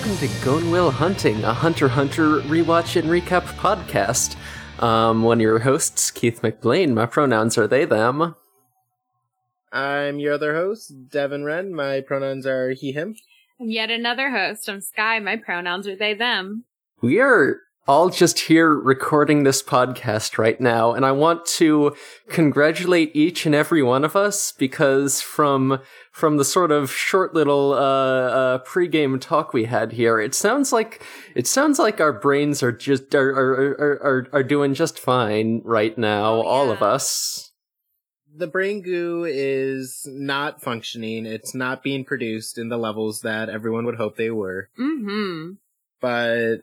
welcome to Gone Will Hunting, a Hunter Hunter rewatch and recap podcast. Um, one of your hosts, Keith McBlain. My pronouns are they, them. I'm your other host, Devin Wren. My pronouns are he, him. And yet another host. I'm Sky. My pronouns are they, them. We are all just here recording this podcast right now, and I want to congratulate each and every one of us because from from the sort of short little uh, uh, pregame talk we had here, it sounds like it sounds like our brains are just are are are, are, are doing just fine right now, Oh, all of us. The brain goo is not functioning. It's not being produced in the levels that everyone would hope they were. Mm-hmm. But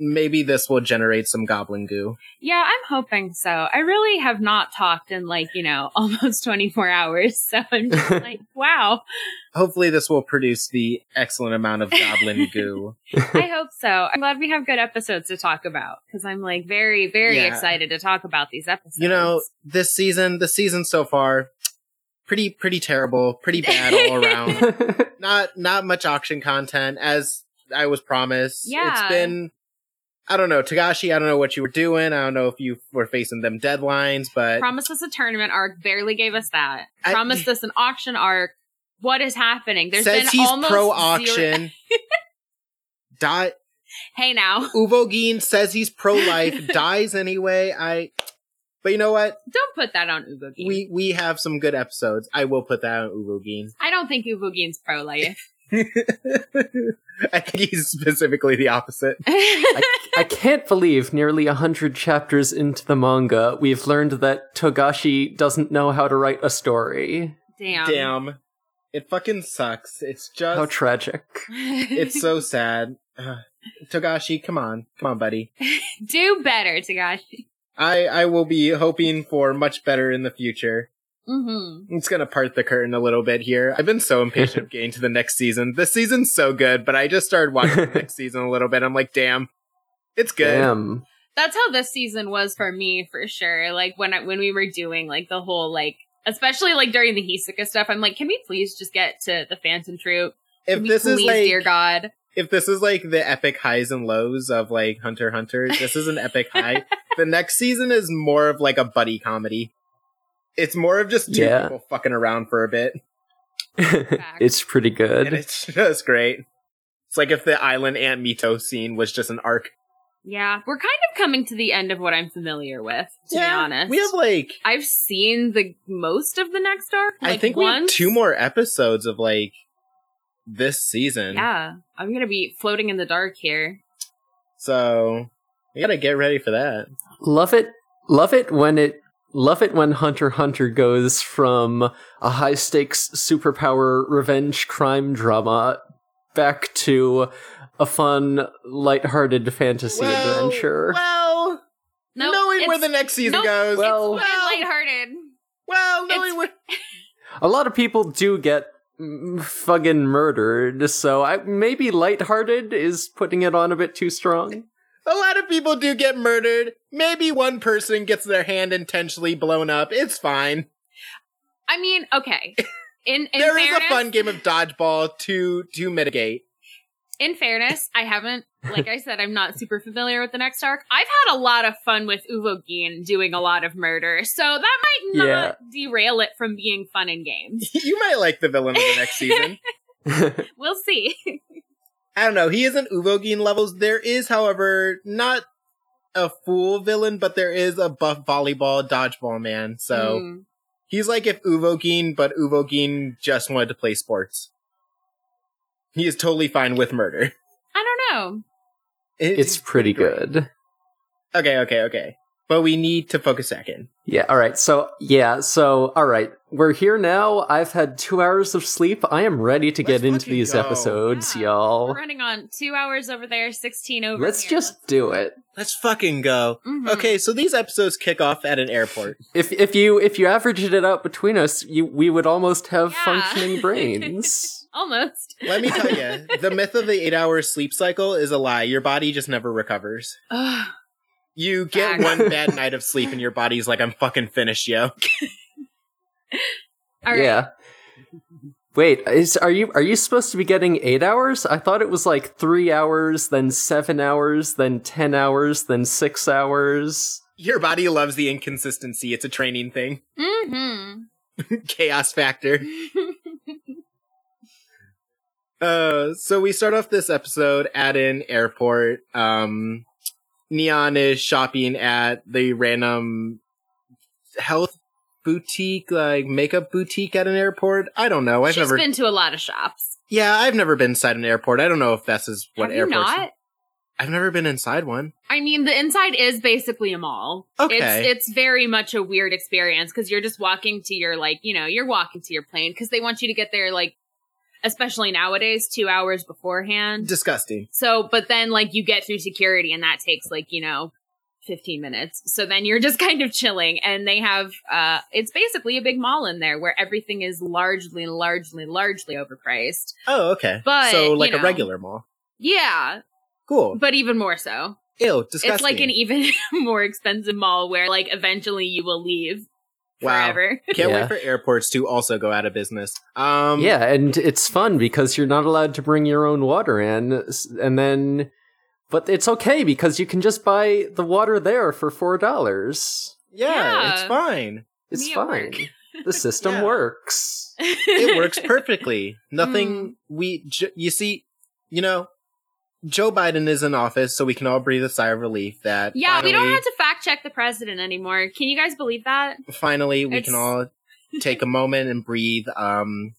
maybe this will generate some goblin goo. Yeah, I'm hoping so. I really have not talked in like, you know, almost 24 hours. So I'm just like, wow. Hopefully this will produce the excellent amount of goblin goo. I hope so. I'm glad we have good episodes to talk about because I'm like very, very Yeah. excited to talk about these episodes. You know, this season, the season so far, pretty pretty terrible, pretty bad all around. not not much auction content as I was promised. Yeah. It's been I don't know, Togashi, I don't know what you were doing. I don't know if you were facing them deadlines, but promised us a tournament arc, barely gave us that. I- promised us an auction arc. What is happening? There's says been he's almost pro auction. Die Hey now, Uvogin says he's pro life, dies anyway. I but you know what? don't put that on Uvogin. We we have some good episodes. I will put that on Uvogin. I don't think Uvogin's pro life. I think he's specifically the opposite. I, I can't believe nearly a hundred chapters into the manga, we've learned that Togashi doesn't know how to write a story. Damn. Damn. It fucking sucks. It's just How tragic. it's so sad. Ugh. Togashi, come on. Come on, buddy. Do better, Togashi. I I will be hoping for much better in the future. Mm-hmm. It's gonna part the curtain a little bit here. I've been so impatient of getting to the next season. This season's so good, but I just started watching the next season a little bit. I'm like, damn, it's good. Damn. That's how this season was for me, for sure. Like when I, when we were doing like the whole like, especially like during the Hisoka stuff, I'm like, can we please just get to the Phantom Troop? If Can we this is like, dear God, if this is like the epic highs and lows of like Hunter x Hunter, this is an epic high. The next season is more of like a buddy comedy. It's more of just two Yeah. people fucking around for a bit, it's pretty and good. it's just great. It's like if the island Aunt Mito scene was just an arc. yeah, we're kind of coming to the end of what I'm familiar with. To be honest, we have like I've seen the most of the next arc. I like, think we have two more episodes of like this season. Yeah, I'm gonna be floating in the dark here. So we gotta get ready for that. Love it. Love it when it. Love it when Hunter Hunter goes from a high stakes superpower revenge crime drama back to a fun, lighthearted fantasy adventure. Well, No, knowing where the next season nope, goes. Well- It's well, lighthearted. well, knowing it's- where A lot of people do get fucking murdered, so I maybe lighthearted is putting it on a bit too strong. A lot of people do get murdered. Maybe one person gets their hand intentionally blown up. It's fine. I mean, okay. In in There is fairness, a fun game of dodgeball to to mitigate. in fairness, I haven't, like I said, I'm not super familiar with the next arc. I've had a lot of fun with Uvo Uvogin doing a lot of murder, so that might not Yeah. derail it from being fun in games. you might like the villain of the next season. We'll see. I don't know. He isn't Uvogin levels. There is, however, not a full villain, but there is a buff volleyball dodgeball man. So Mm. he's like if Uvogin, but Uvogin just wanted to play sports. He is totally fine with murder. I don't know. It- it's pretty great. good. Okay, okay, okay. But we need to focus back in. Yeah, alright, so, yeah, so, alright, we're here now. I've had two hours of sleep. I am ready to Let's get into these go. episodes, Yeah. y'all. We're running on two hours over there, sixteen over. Here. Let's here. just do it. Let's fucking go. Mhm. Okay, so these episodes kick off at an airport. If if you if you averaged it out between us, you we would almost have Yeah. functioning brains. Almost. Let me tell you, the myth of the eight hour sleep cycle is a lie. Your body just never recovers. Ugh. You get Facts. one bad night of sleep and your body's like, I'm fucking finished, yo. All right. Yeah. Wait, is are you are you supposed to be getting eight hours? I thought it was like three hours, then seven hours, then ten hours, then six hours. Your body loves the inconsistency. It's a training thing. Mm-hmm. Chaos factor. Uh, so we start off this episode at an airport. Um, Neon is shopping at the random health boutique, like makeup boutique at an airport. I don't know. I've She's never. been to a lot of shops. yeah, I've never been inside an airport. I don't know if this is what Have you not? I've never been inside one. I mean, the inside is basically a mall. Okay. It's it's very much a weird experience because you're just walking to your like, you know, you're walking to your plane because they want you to get there like, especially nowadays, two hours beforehand. Disgusting. So, but then like you get through security and that takes like, you know, 15 minutes. So then you're just kind of chilling and they have, uh, it's basically a big mall in there where everything is largely, largely, largely overpriced. Oh, okay. But, so like you a know. regular mall. Yeah, Cool. but even more so. Ew, disgusting. It's like an even more expensive mall where like eventually you will leave Wow. forever. Can't Yeah. wait for airports to also go out of business. Um, yeah, and it's fun because you're not allowed to bring your own water in, and then, but it's okay because you can just buy the water there for four dollars. yeah, Yeah. it's fine. It's Me fine. The system Yeah. works. it works perfectly. Nothing we j- you see, you know, Joe Biden is in office, so we can all breathe a sigh of relief that Yeah, we don't have to fact check the president anymore. Can you guys believe that? finally we It's- can all take a moment and breathe. Um,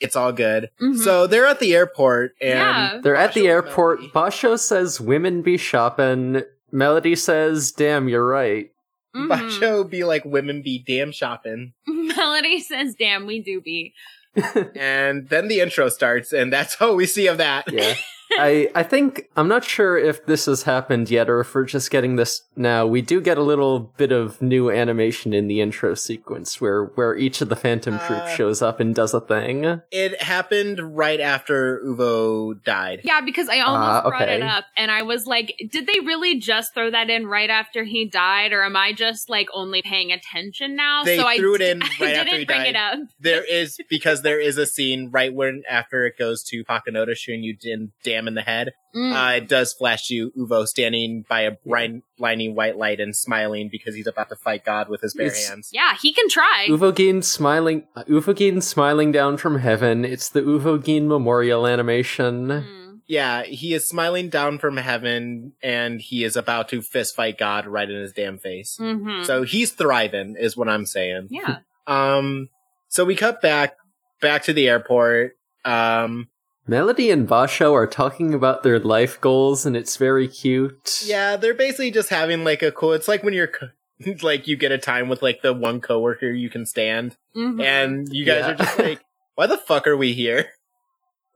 it's all good. Mhm. So they're at the airport, and yeah. They're at the airport. Melody. Basho says women be shopping. Melody says, damn, you're right. Mhm. Basho be like, "Women be damn shopping," Melody says, damn, we do be. and then the intro starts, and that's all we see of that. Yeah. I I think I'm not sure if this has happened yet or if we're just getting this now. We do get a little bit of new animation in the intro sequence where where each of the Phantom Uh, Troop shows up and does a thing. It happened right after Uvo died. Yeah, because I almost Ah, brought it up and I was like, did they really just throw that in right after he died or am I just like only paying attention now? They so I threw it d- in I right didn't after he bring died. it up. There is because there is a scene right when after it goes to Pakunoda shooting you in damn in the head. Mm. Uh, it does flash you Uvo standing by a bright, blinding white light and smiling because he's about to fight God with his bare It's- hands. yeah, he can try. Uvogin smiling uh, Uvogin smiling down from heaven. It's the Uvogin memorial animation. Mm. Yeah, he is smiling down from heaven and he is about to fist fight God right in his damn face. hmm So he's thriving, is what I'm saying. yeah. Um, so we cut back back to the airport. Um, Melody and Basho are talking about their life goals and it's very cute. yeah, they're basically just having like a cool. It's like when you're co- like you get a time with like the one coworker you can stand, Mhm. and you guys Yeah. are just like, why the fuck are we here?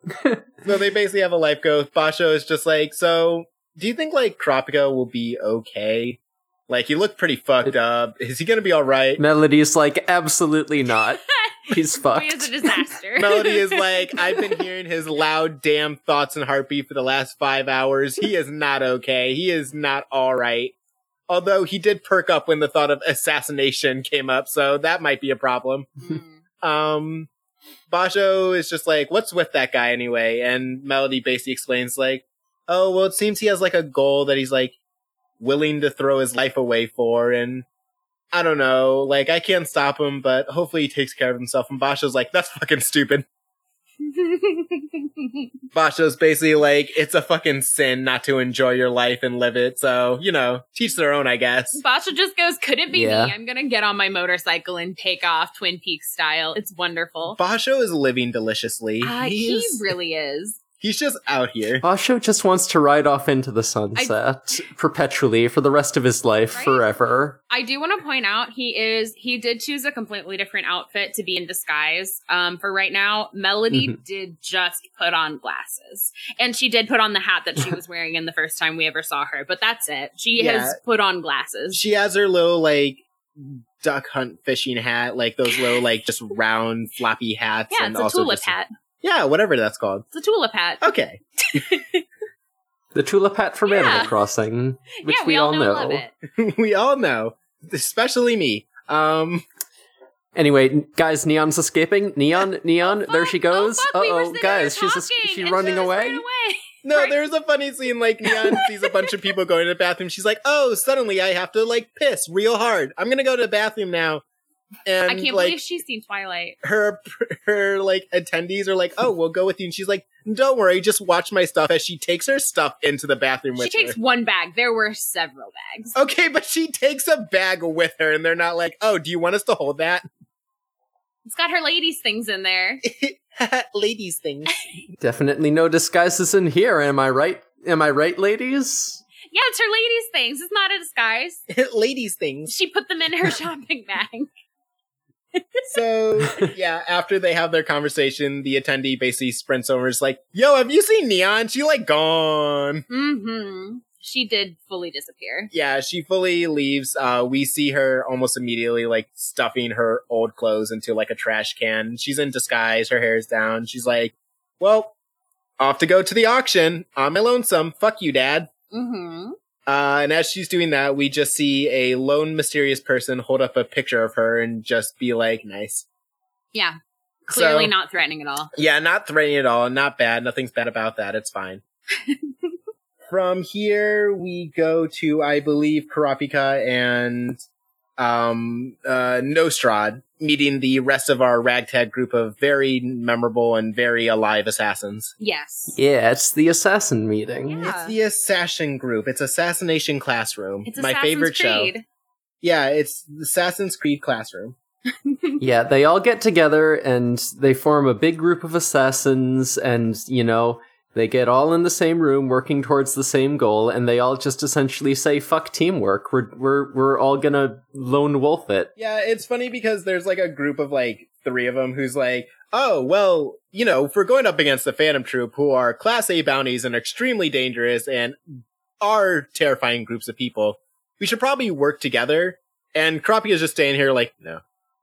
so they basically have a life goal. Basho is just like, so do you think like Kurapika will be okay? Like he looked pretty fucked up. Is he gonna be all right? Melody's like, absolutely not. He's He fucked. is a disaster. Melody is like, I've been hearing his loud damn thoughts and heartbeat for the last five hours. He is not okay. He is not all right. Although he did perk up when the thought of assassination came up, so that might be a problem. Mm. Um, Basho is just like, what's with that guy anyway? And Melody basically explains like, oh, well, it seems he has like a goal that he's like willing to throw his life away for. And I don't know, like I can't stop him, but hopefully he takes care of himself. And Basho's like, that's fucking stupid. Basho's basically like, it's a fucking sin not to enjoy your life and live it. So, you know, teach their own, I guess. Basho just goes, could it be Yeah. me? I'm gonna get on my motorcycle and take off Twin Peaks style. It's wonderful. Basho is living deliciously. Uh, he he really is. He's just out here. Basho just wants to ride off into the sunset perpetually for the rest of his life, Right? forever. I do want to point out he is he did choose a completely different outfit to be in disguise. Um, for right now, Melody Mhm. did just put on glasses, and she did put on the hat that she was wearing in the first time we ever saw her. But that's it. She Yeah. has put on glasses. She has her little like duck hunt fishing hat, like those little like just round floppy hats. yeah, and it's a also tulip just- hat. Yeah, whatever that's called. It's a tulip hat. Okay. The tulip hat from Yeah. Animal Crossing, which yeah, we, all know, love it. we all know, especially me. Um Anyway, guys, Neon's escaping. Neon, Neon, there she Fuck, goes. fuck, Uh oh, sitting guys, there she's just, talking, she running just away. away. No, Right. there's a funny scene like Neon sees a bunch of people going to the bathroom. She's like, "Oh, suddenly I have to like piss real hard. I'm gonna go to the bathroom now." And I can't like believe she's seen Twilight. her her like attendees are like, "Oh, we'll go with you." And she's like, "Don't worry, just watch my stuff." As she takes her stuff into the bathroom She with her. She takes one bag. There were several bags. Okay, but she takes a bag with her, and they're not like, "Oh, do you want us to hold that?" It's got her ladies' things in there. Ladies things. Definitely no disguises in here. Am I right? Am I right, ladies? Yeah, it's her ladies' things. It's not a disguise. Ladies things. She put them in her shopping bag. So yeah, after they have their conversation, the attendee basically sprints over. and is like, "Yo, have you seen Neon? She like gone." Mm-hmm. She did fully disappear. Yeah, she fully leaves. Uh, we see her almost immediately like stuffing her old clothes into like a trash can. She's in disguise. Her hair's down. She's like, "Well, off to go to the auction on my lonesome. Fuck you, dad." Mm-hmm. Uh, and as she's doing that, we just see a lone mysterious person hold up a picture of her and just be like, "Nice." Yeah. Clearly So- not threatening at all. Yeah, not threatening at all. Not bad. Nothing's bad about that. It's fine. From here, we go to, I believe, Kurapika and um, uh, Nostrad meeting the rest of our ragtag group of very memorable and very alive assassins. Yes. Yeah, it's the assassin meeting. Yeah. It's the Assassin Group. It's Assassination Classroom. It's my Assassin's favorite show. Creed. Yeah, it's Assassin's Creed Classroom. Yeah, they all get together and they form a big group of assassins, and you know, they get all in the same room working towards the same goal, and they all just essentially say, fuck teamwork. We're we're we're all gonna lone wolf it. Yeah, it's funny because there's like a group of like three of them who's like, oh, well, you know, if we're going up against the Phantom Troop, who are Class A bounties and extremely dangerous and are terrifying groups of people, we should probably work together. And Crappie is just staying here like, no,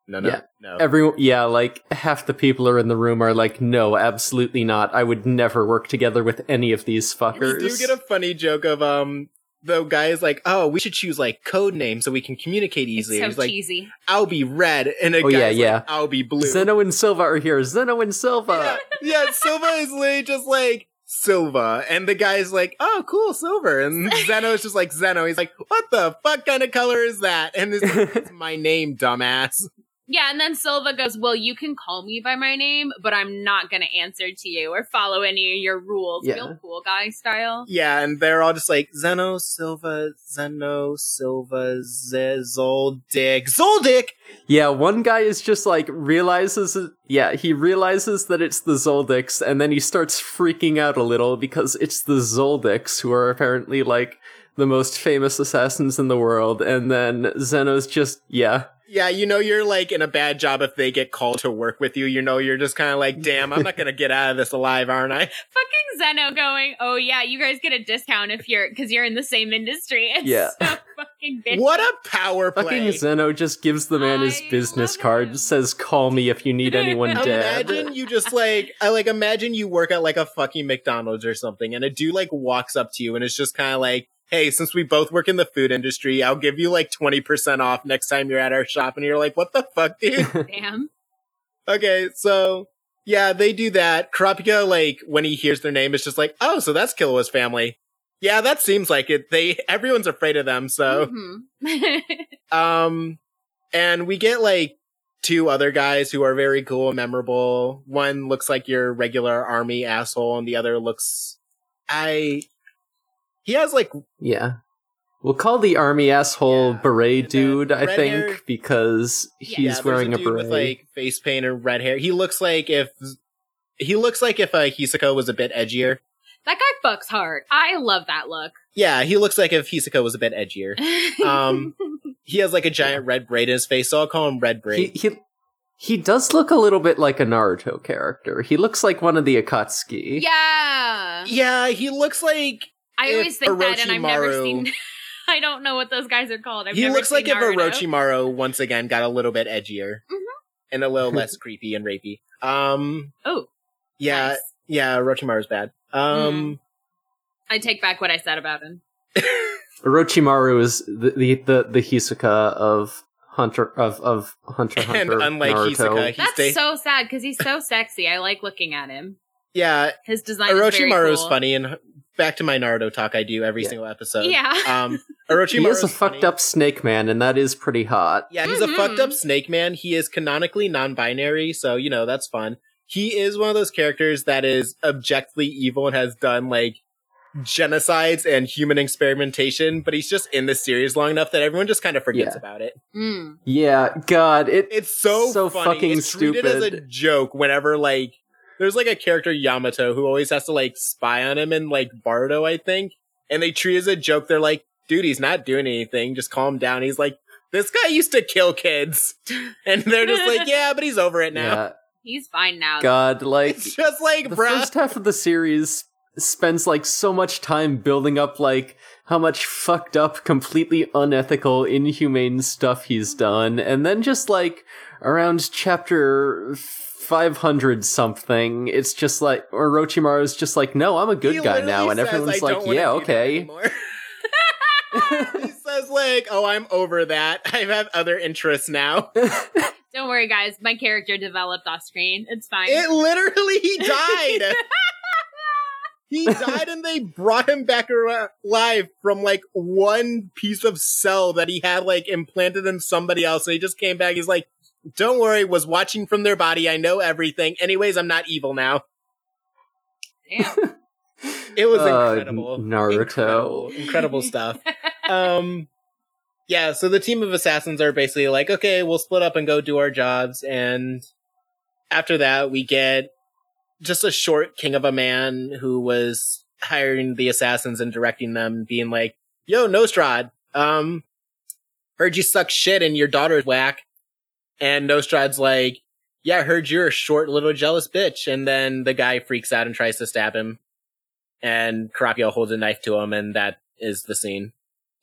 no, no, Yeah. no. Everyone, yeah, like half the people are in the room are like, no, absolutely not. I would never work together with any of these fuckers. we fuckers. do get a funny joke of, um, the guy is like, oh, we should choose like code names so we can communicate It's easily. so He's like, cheesy. I'll be red. And a Oh, guy's yeah, like, yeah. I'll be blue. Zeno and Silva are here. Zeno and Silva. yeah, yeah, Silva is literally just like Silva, and the guy's like, "Oh, cool, silver," and Zeno's just like Zeno. He's like, "What the fuck kind of color is that?" And this it's my name, dumbass. Yeah, and then Silva goes, Well, you can call me by my name, but I'm not going to answer to you or follow any of your rules. Yeah. Real cool guy style. Yeah, and they're all just like Zeno, Silva, Zeno, Silva, Z- Zoldyck, Zoldyck. Yeah, one guy is just like realizes it, yeah, he realizes that it's the Zoldycks and then he starts freaking out a little because it's the Zoldycks who are apparently like the most famous assassins in the world and then Zeno's just yeah. Yeah, you know you're like in a bad job if they get called to work with you. You know you're just kind of like, "Damn, I'm not gonna get out of this alive, aren't I?" Fucking Zeno going, Oh, yeah, you guys get a discount if you're, because you're in the same industry. It's Yeah. so fucking bitchy. What a power play! Fucking Zeno just gives the man his business card, him. says call me if you need anyone dead. Imagine you just like I like imagine you work at like a fucking McDonald's or something, and a dude like walks up to you and it's just kind of like, "Hey, since we both work in the food industry, I'll give you like twenty percent off next time you're at our shop." And you're like, "What the fuck, dude?" Damn. okay, so yeah, they do that. Kurapika, like when he hears their name, is just like, "Oh, so that's Killua's family." Yeah, that seems like it. They everyone's afraid of them, so. Mhm. Um, and we get like two other guys who are very cool and memorable. One looks like your regular army asshole, and the other looks. I. He has like Yeah. We'll call the army asshole Yeah. beret dude, I think, hair- because he's yeah, wearing a, dude beret. with like face paint and red hair. He looks like if he looks like if uh, Hisoka was a bit edgier. that guy fucks hard. I love that look. Yeah, he looks like if Hisoka was a bit edgier. Um, He has like a giant red braid in his face, so I'll call him Red he, Braid. he he does look a little bit like a Naruto character. He looks like one of the Akatsuki. yeah. yeah, he looks like I always think that, and I've never seen. I don't know what those guys are called. I've he never looks like seen if Naruto. Orochimaru once again got a little bit edgier Mhm. and a little less creepy and rapey. Um, Oh, yeah, nice. yeah, Orochimaru's bad. Um, I take back what I said about him. Orochimaru is the the the, the Hisoka of Hunter of of Hunter x And Hunter. unlike Naruto. Hisoka, he That's stay- so sad because he's so sexy. I like looking at him. yeah, His design is very Orochimaru is cool. funny, and back to my Naruto talk I do every Yeah. single episode. Yeah. Um, Orochimaru he is a fucked up snake man, and that is pretty hot. Yeah, he's a Mhm. fucked up snake man. He is canonically non-binary, so you know that's fun. He is one of those characters that is objectively evil and has done like genocides and human experimentation, but he's just in the series long enough that everyone just kind of forgets Yeah. about it. Mm. Yeah, God, it It's so So funny. fucking it's treated as a joke whenever like there's like a character Yamato who always has to like spy on him and like Bardo, I think, and they treat it as a joke. They're like, dude, he's not doing anything. Just calm down. He's like, this guy used to kill kids, and they're just like, yeah, but he's over it now. yeah, He's fine now. God, like It's just like, the bruh. first half of the series spends like so much time building up like how much fucked up, completely unethical, inhumane stuff he's done, and then just like around chapter 500 something, it's just like or Orochimaru's just like, no, I'm a good He guy now, and says, everyone's like, yeah, okay. he says like, "Oh, I'm over that. I have other interests now." Don't worry, guys. My character developed off screen. It's fine. It literally he died. he died, and they brought him back alive from like one piece of cell that he had like implanted in somebody else. And he just came back. He's like, "Don't worry, was watching from their body. I know everything. Anyways, I'm not evil now." Damn. It was Uh, incredible. Naruto. Incredible, incredible stuff. Um, yeah, so the team of assassins are basically like, okay, we'll split up and go do our jobs. And after that, we get just a short king of a man who was hiring the assassins and directing them, being like, yo, Nostrad, um, heard you suck shit and your daughter's whack. And Nostrad's like, yeah, I heard you're a short little jealous bitch. And then the guy freaks out and tries to stab him. And Karapio holds a knife to him, and that is the scene.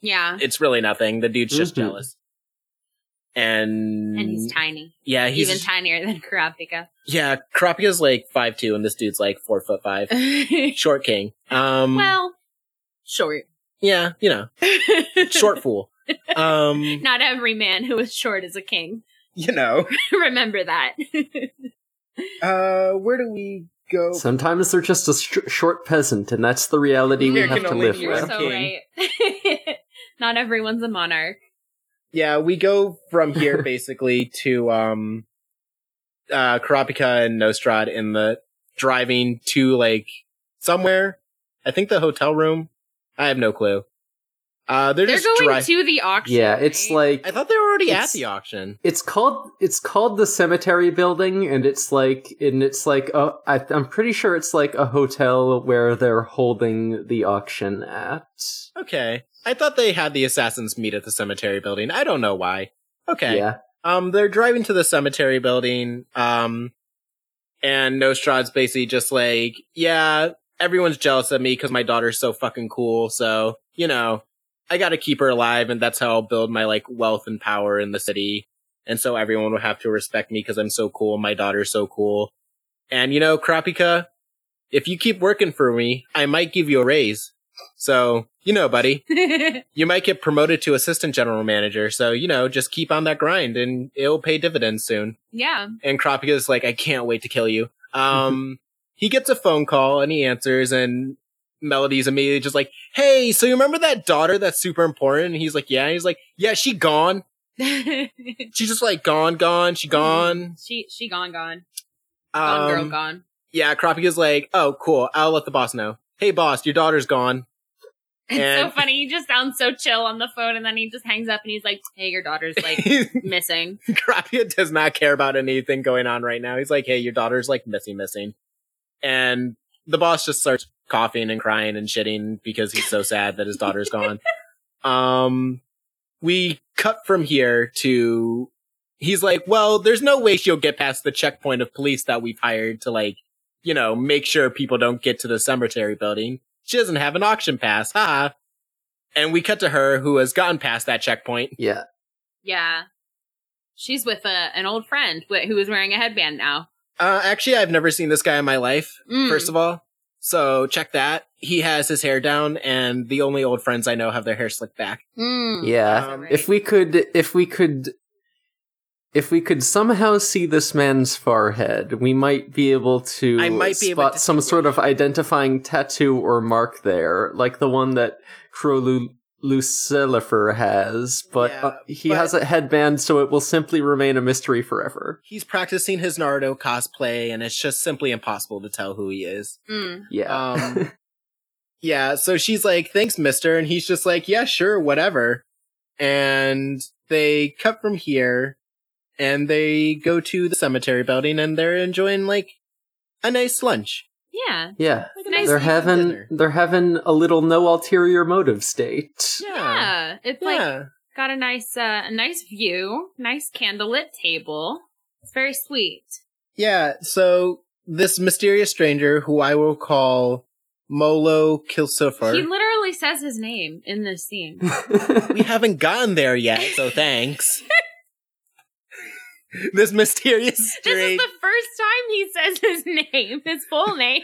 yeah. It's really nothing. The dude's just Mhm. jealous. And, And he's tiny. yeah, he's Even tinier than Kurapika. yeah. Karapio's like five two, and this dude's like four foot five. Short king. Um, well, short. yeah, you know, short fool. Um, Not every man who is short is a king. you know. Remember that. Uh, where do we go? Sometimes they're just a sh- short peasant, and that's the reality we There have to live You're with. so right. Not everyone's a monarch. Yeah, we go from here basically to um, uh, Kurapika and Nostrad in the driving to like somewhere. I think the hotel room. I have no clue. Uh, they're, They're just going dri- to the auction. Yeah, it's right? like I thought they were already at the auction. it's called it's called the cemetery building and it's like and it's like uh, I, i'm pretty sure it's like a hotel where they're holding the auction at Okay, I thought they had the assassins meet at the cemetery building. I don't know why. Okay. yeah Um, they're driving to the cemetery building. Um, and Nostrad's basically just like, yeah, everyone's jealous of me because my daughter's so fucking cool. So, you know, I gotta keep her alive and that's how I'll build my like wealth and power in the city. And so everyone will have to respect me because I'm so cool. My daughter's so cool. And you know, Kurapika, if you keep working for me, I might give you a raise. So, you know, buddy, you might get promoted to assistant general manager. So, you know, just keep on that grind and it'll pay dividends soon. yeah. And Kurapika's like, I can't wait to kill you. Um, he gets a phone call and he answers and Melody's immediately just like, Hey, so you remember that daughter that's super important? And he's like, yeah. And he's like, yeah, she gone. She's just like gone, gone. She gone. she she gone gone. Gone girl Um, gone. yeah, Kurapika's like, oh, cool. I'll let the boss know. Hey, boss, your daughter's gone. It's so funny. He just sounds so chill on the phone, and then he just hangs up and he's like, "Hey, your daughter's like missing." Krapia does not care about anything going on right now. He's like, hey, your daughter's like missing, missing. And the boss just starts coughing and crying and shitting because he's so sad that his daughter's gone. Um, we cut from here to, he's like, well, there's no way she'll get past the checkpoint of police that we've hired to like, you know, make sure people don't get to the cemetery building. She doesn't have an auction pass. Ha. And we cut to her who has gotten past that checkpoint. yeah Yeah, she's with a, an old friend wh- who is wearing a headband now. Uh, actually, I've never seen this guy in my life. Mm. First of all, so check that. He has his hair down, and the only old friends I know have their hair slicked back. Mm. yeah Um, if we could if we could if we could somehow see this man's forehead, we might be able to I might be able spot to some sort of identifying tattoo or mark there, like the one that Chrollo Lucilfer has, but Yeah, uh, he but- has a headband, so it will simply remain a mystery forever. He's practicing his Naruto cosplay, and it's just simply impossible to tell who he is. Mm. Yeah. Um, yeah, so she's like, thanks, mister. And he's just like, yeah, sure, whatever. And they cut from here and they go to the cemetery building and they're enjoying like a nice lunch. Yeah. yeah. Like Nice They're having dinner. they're having a little no ulterior motive state. Yeah. Yeah. It's like got a nice uh, a nice view, nice candlelit table. It's very sweet. Yeah. So this mysterious stranger who I will call Molo Kilsifer. He literally says his name in this scene. we haven't gotten there yet, so thanks. this mysterious This is the first time he says his name, his full name.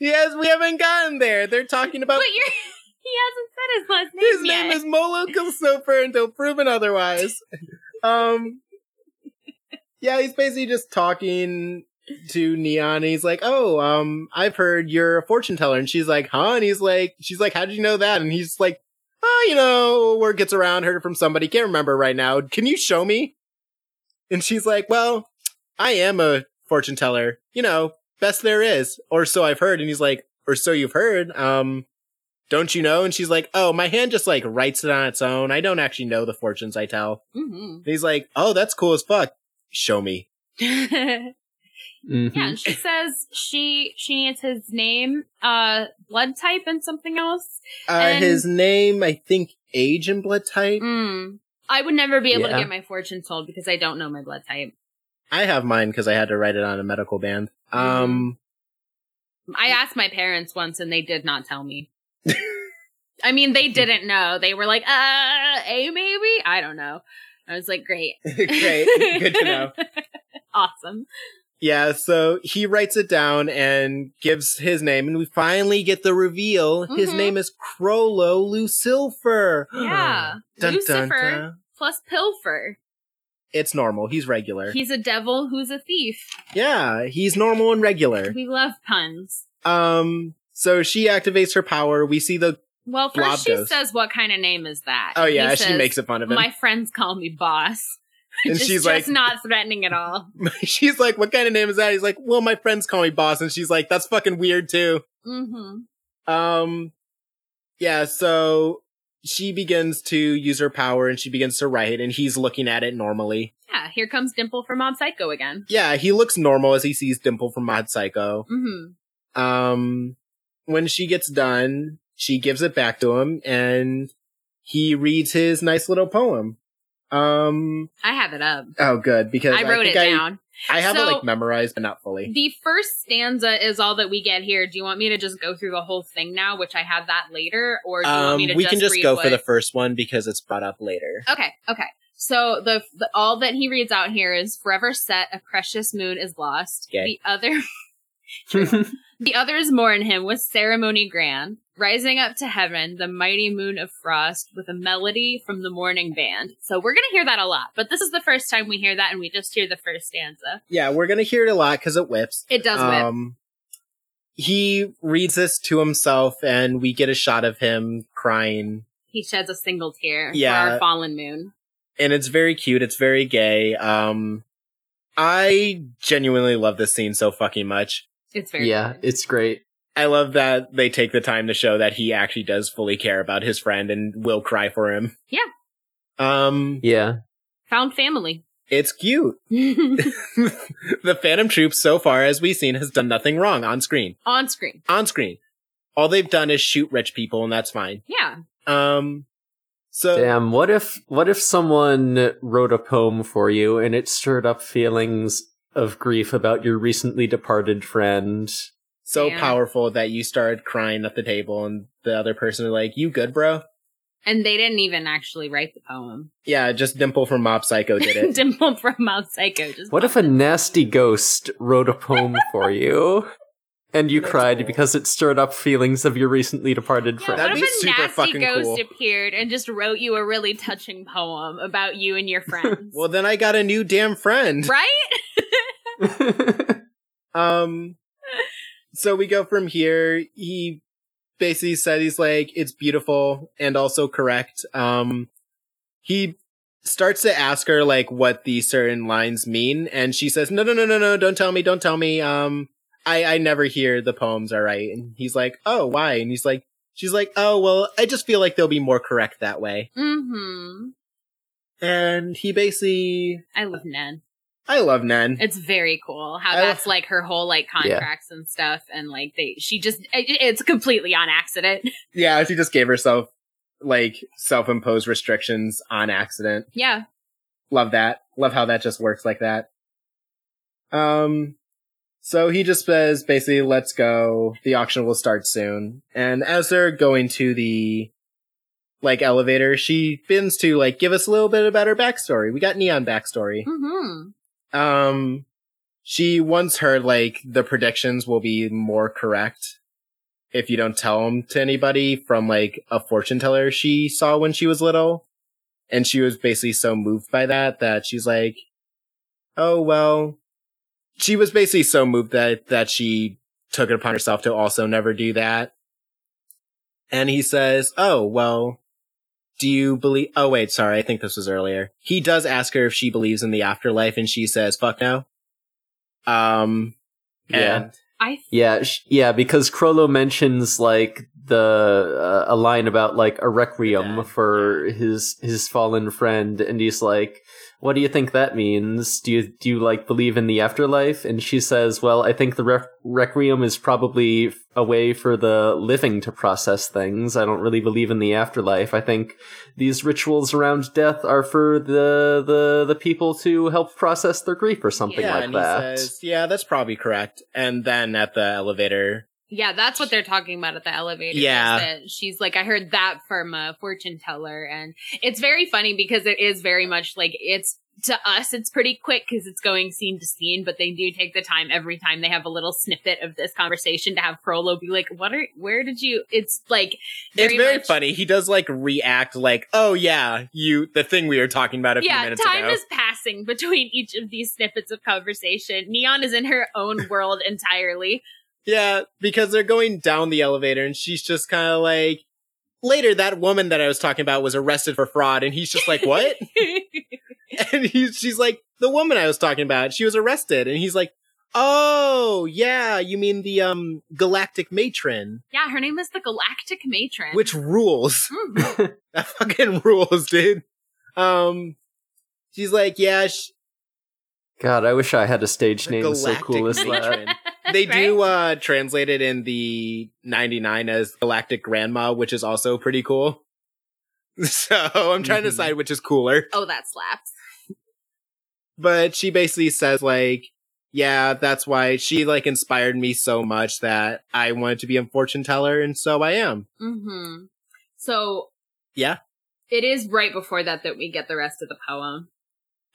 yes, we haven't gotten there. They're talking about but you're he hasn't said his last name his yet. name is Molo Kilsofer until proven otherwise. um, yeah, he's basically just talking to Neon. And he's like, "Oh, um, I've heard you're a fortune teller," and she's like, "Huh?" And he's like, "She's like, how did you know that?" And he's like, "Oh, you know, word gets around. Heard it from somebody. Can't remember right now. Can you show me?" And she's like, "Well, I am a fortune teller. You know, best there is, or so I've heard." And he's like, "Or so you've heard." Um don't you know? And she's like, oh, my hand just like writes it on its own. I don't actually know the fortunes I tell. hmm And he's like, oh, that's cool as fuck. Show me. yeah, Mhm. and she says she she needs his name, uh, blood type, and something else. Uh, And- his name, I think, age and blood type. Mm. I would never be able Yeah. to get my fortune told because I don't know my blood type. I have mine because I had to write it on a medical band. Um, I asked my parents once and they did not tell me. I mean, they didn't know. They were like, uh, A maybe? I don't know. I was like, great. great. Good to know. awesome. Yeah, so he writes it down and gives his name, and we finally get the reveal. His Mhm. name is Chrollo Lucilfer. Yeah. Dun, dun, Lucifer dun. plus Pilfer. It's normal. He's regular. He's a devil who's a thief. yeah, he's normal and regular. We love puns. Um, so she activates her power. We see the. Well, Blob first she goes. says, what kind of name is that? Oh He yeah, she says, makes it fun of him, My friends call me boss. And Which she's is like, just not threatening at all. she's like, "What kind of name is that?" He's like, "Well, my friends call me boss," and she's like, "That's fucking weird too." Mm-hmm. Um, yeah. So she begins to use her power, and she begins to write, and he's looking at it normally. Yeah, here comes Dimple from Mob Psycho again. Yeah, he looks normal as he sees Dimple from Mob Psycho. Mm-hmm. Um, when she gets done, she gives it back to him, and he reads his nice little poem. Um, I have it up. oh, good because I wrote think it I, down. I have So- it like memorized, but not fully. The first stanza is all that we get here. Do you want me to just go through the whole thing now, which I have that later, or do you want Um, me to we just can just read go what... for the first one because it's brought up later. Okay, okay. So the, the all that he reads out here is forever set, a precious moon is lost. Gay. The other the others mourn him with ceremony grand, rising up to heaven, the mighty moon of frost, with a melody from the morning band. So we're gonna hear that a lot, but this is the first time we hear that, and we just hear the first stanza. Yeah, we're gonna hear it a lot because it whips. It does whip. Um, he reads this to himself, and we get a shot of him crying, He sheds a single tear Yeah. for our fallen moon. and it's very cute. It's very gay. Um, I genuinely love this scene so fucking much. It's very yeah, good. it's great. I love that they take the time to show that he actually does fully care about his friend and will cry for him. Yeah. Um, Yeah. found family. it's cute. the Phantom Troops, so far as we've seen, has done nothing wrong on screen. On screen. On screen. All they've done is shoot rich people, and that's fine. Yeah. Um, so Damn, what if what if someone wrote a poem for you and it stirred up feelings of grief about your recently departed friend? So Yeah. powerful that you started crying at the table, and the other person was like, "You good, bro?" And they didn't even actually write the poem. Yeah, just Dimple from Mob Psycho did it. Dimple from Mob Psycho. Just What if a nasty ghost wrote a poem for you? And you That's cried cool. because it stirred up feelings of your recently departed Yeah, friend. That'd what be if a super nasty fucking ghost cool. appeared and just wrote you a really touching poem about you and your friends? Well, then I got a new damn friend. right? Um, so we go from here. He basically said he's like, it's beautiful and also correct. Um, he starts to ask her like what these certain lines mean, and she says, no, no, no, no, no, don't tell me, don't tell me. Um, I, I never hear the poems are right. And he's like, oh, why? And he's like, she's like, oh, well, I just feel like they'll be more correct that way. mm-hmm. And he basically, I love Nen. I love Nen. It's very cool how I that's like her whole like contracts and stuff, and like they, she just, it, it's completely on accident. Yeah, she just gave herself like self-imposed restrictions on accident. yeah. Love that. Love how that just works like that. Um so he just says basically let's go. The auction will start soon. And as they're going to the like elevator, she bends to like give us a little bit about her backstory. We got neon backstory. Mm-hmm. Um she once heard like the predictions will be more correct if you don't tell them to anybody from like a fortune teller she saw when she was little. And she was basically so moved by that that she's like, oh, well, she was basically so moved that, that she took it upon herself to also never do that. And he says, oh, well, do you believe, oh, wait, sorry. I think this was earlier. He does ask her if she believes in the afterlife and she says, fuck no. Um, Yeah. and I Yeah, sh- yeah, because Chrollo mentions like the uh, a line about like a requiem dad, for his his fallen friend, and he's like, "What do you think that means? Do you do you like believe in the afterlife?" And she says, "Well, I think the re- requiem is probably a way for the living to process things. I don't really believe in the afterlife. I think these rituals around death are for the the the people to help process their grief or something yeah, like that." he says, yeah, that's probably correct. And then at the elevator, Yeah, that's what they're talking about at the elevator. Yeah. She's like, I heard that from a fortune teller. And it's very funny because it is very much like it's to us, it's pretty quick because it's going scene to scene, but they do take the time every time they have a little snippet of this conversation to have Chrollo be like, what are, where did you, it's like, it's very much- funny. He does like react like, oh yeah, you, the thing we were talking about a few minutes ago. Yeah, time is passing between each of these snippets of conversation. Neon is in her own world entirely. Yeah, because they're going down the elevator and she's just kind of like, later that woman that I was talking about was arrested for fraud and he's just like, what? and he's, she's like, the woman I was talking about, she was arrested. And he's like, oh, yeah, you mean the, um, galactic matron, yeah, her name is the Galactic Matron. which rules. Mhm. that fucking rules, dude. Um, she's like, yeah, sh- God, I wish I had a stage The name so cool as that. Matron. they do uh translate it in the 99 as galactic grandma which is also pretty cool so i'm trying to Mhm. decide which is cooler Oh, that slaps. but she basically says like yeah that's why she like inspired me so much that i wanted to be a fortune teller and so i am Mm-hmm. So yeah it is right before that that we get the rest of the poem.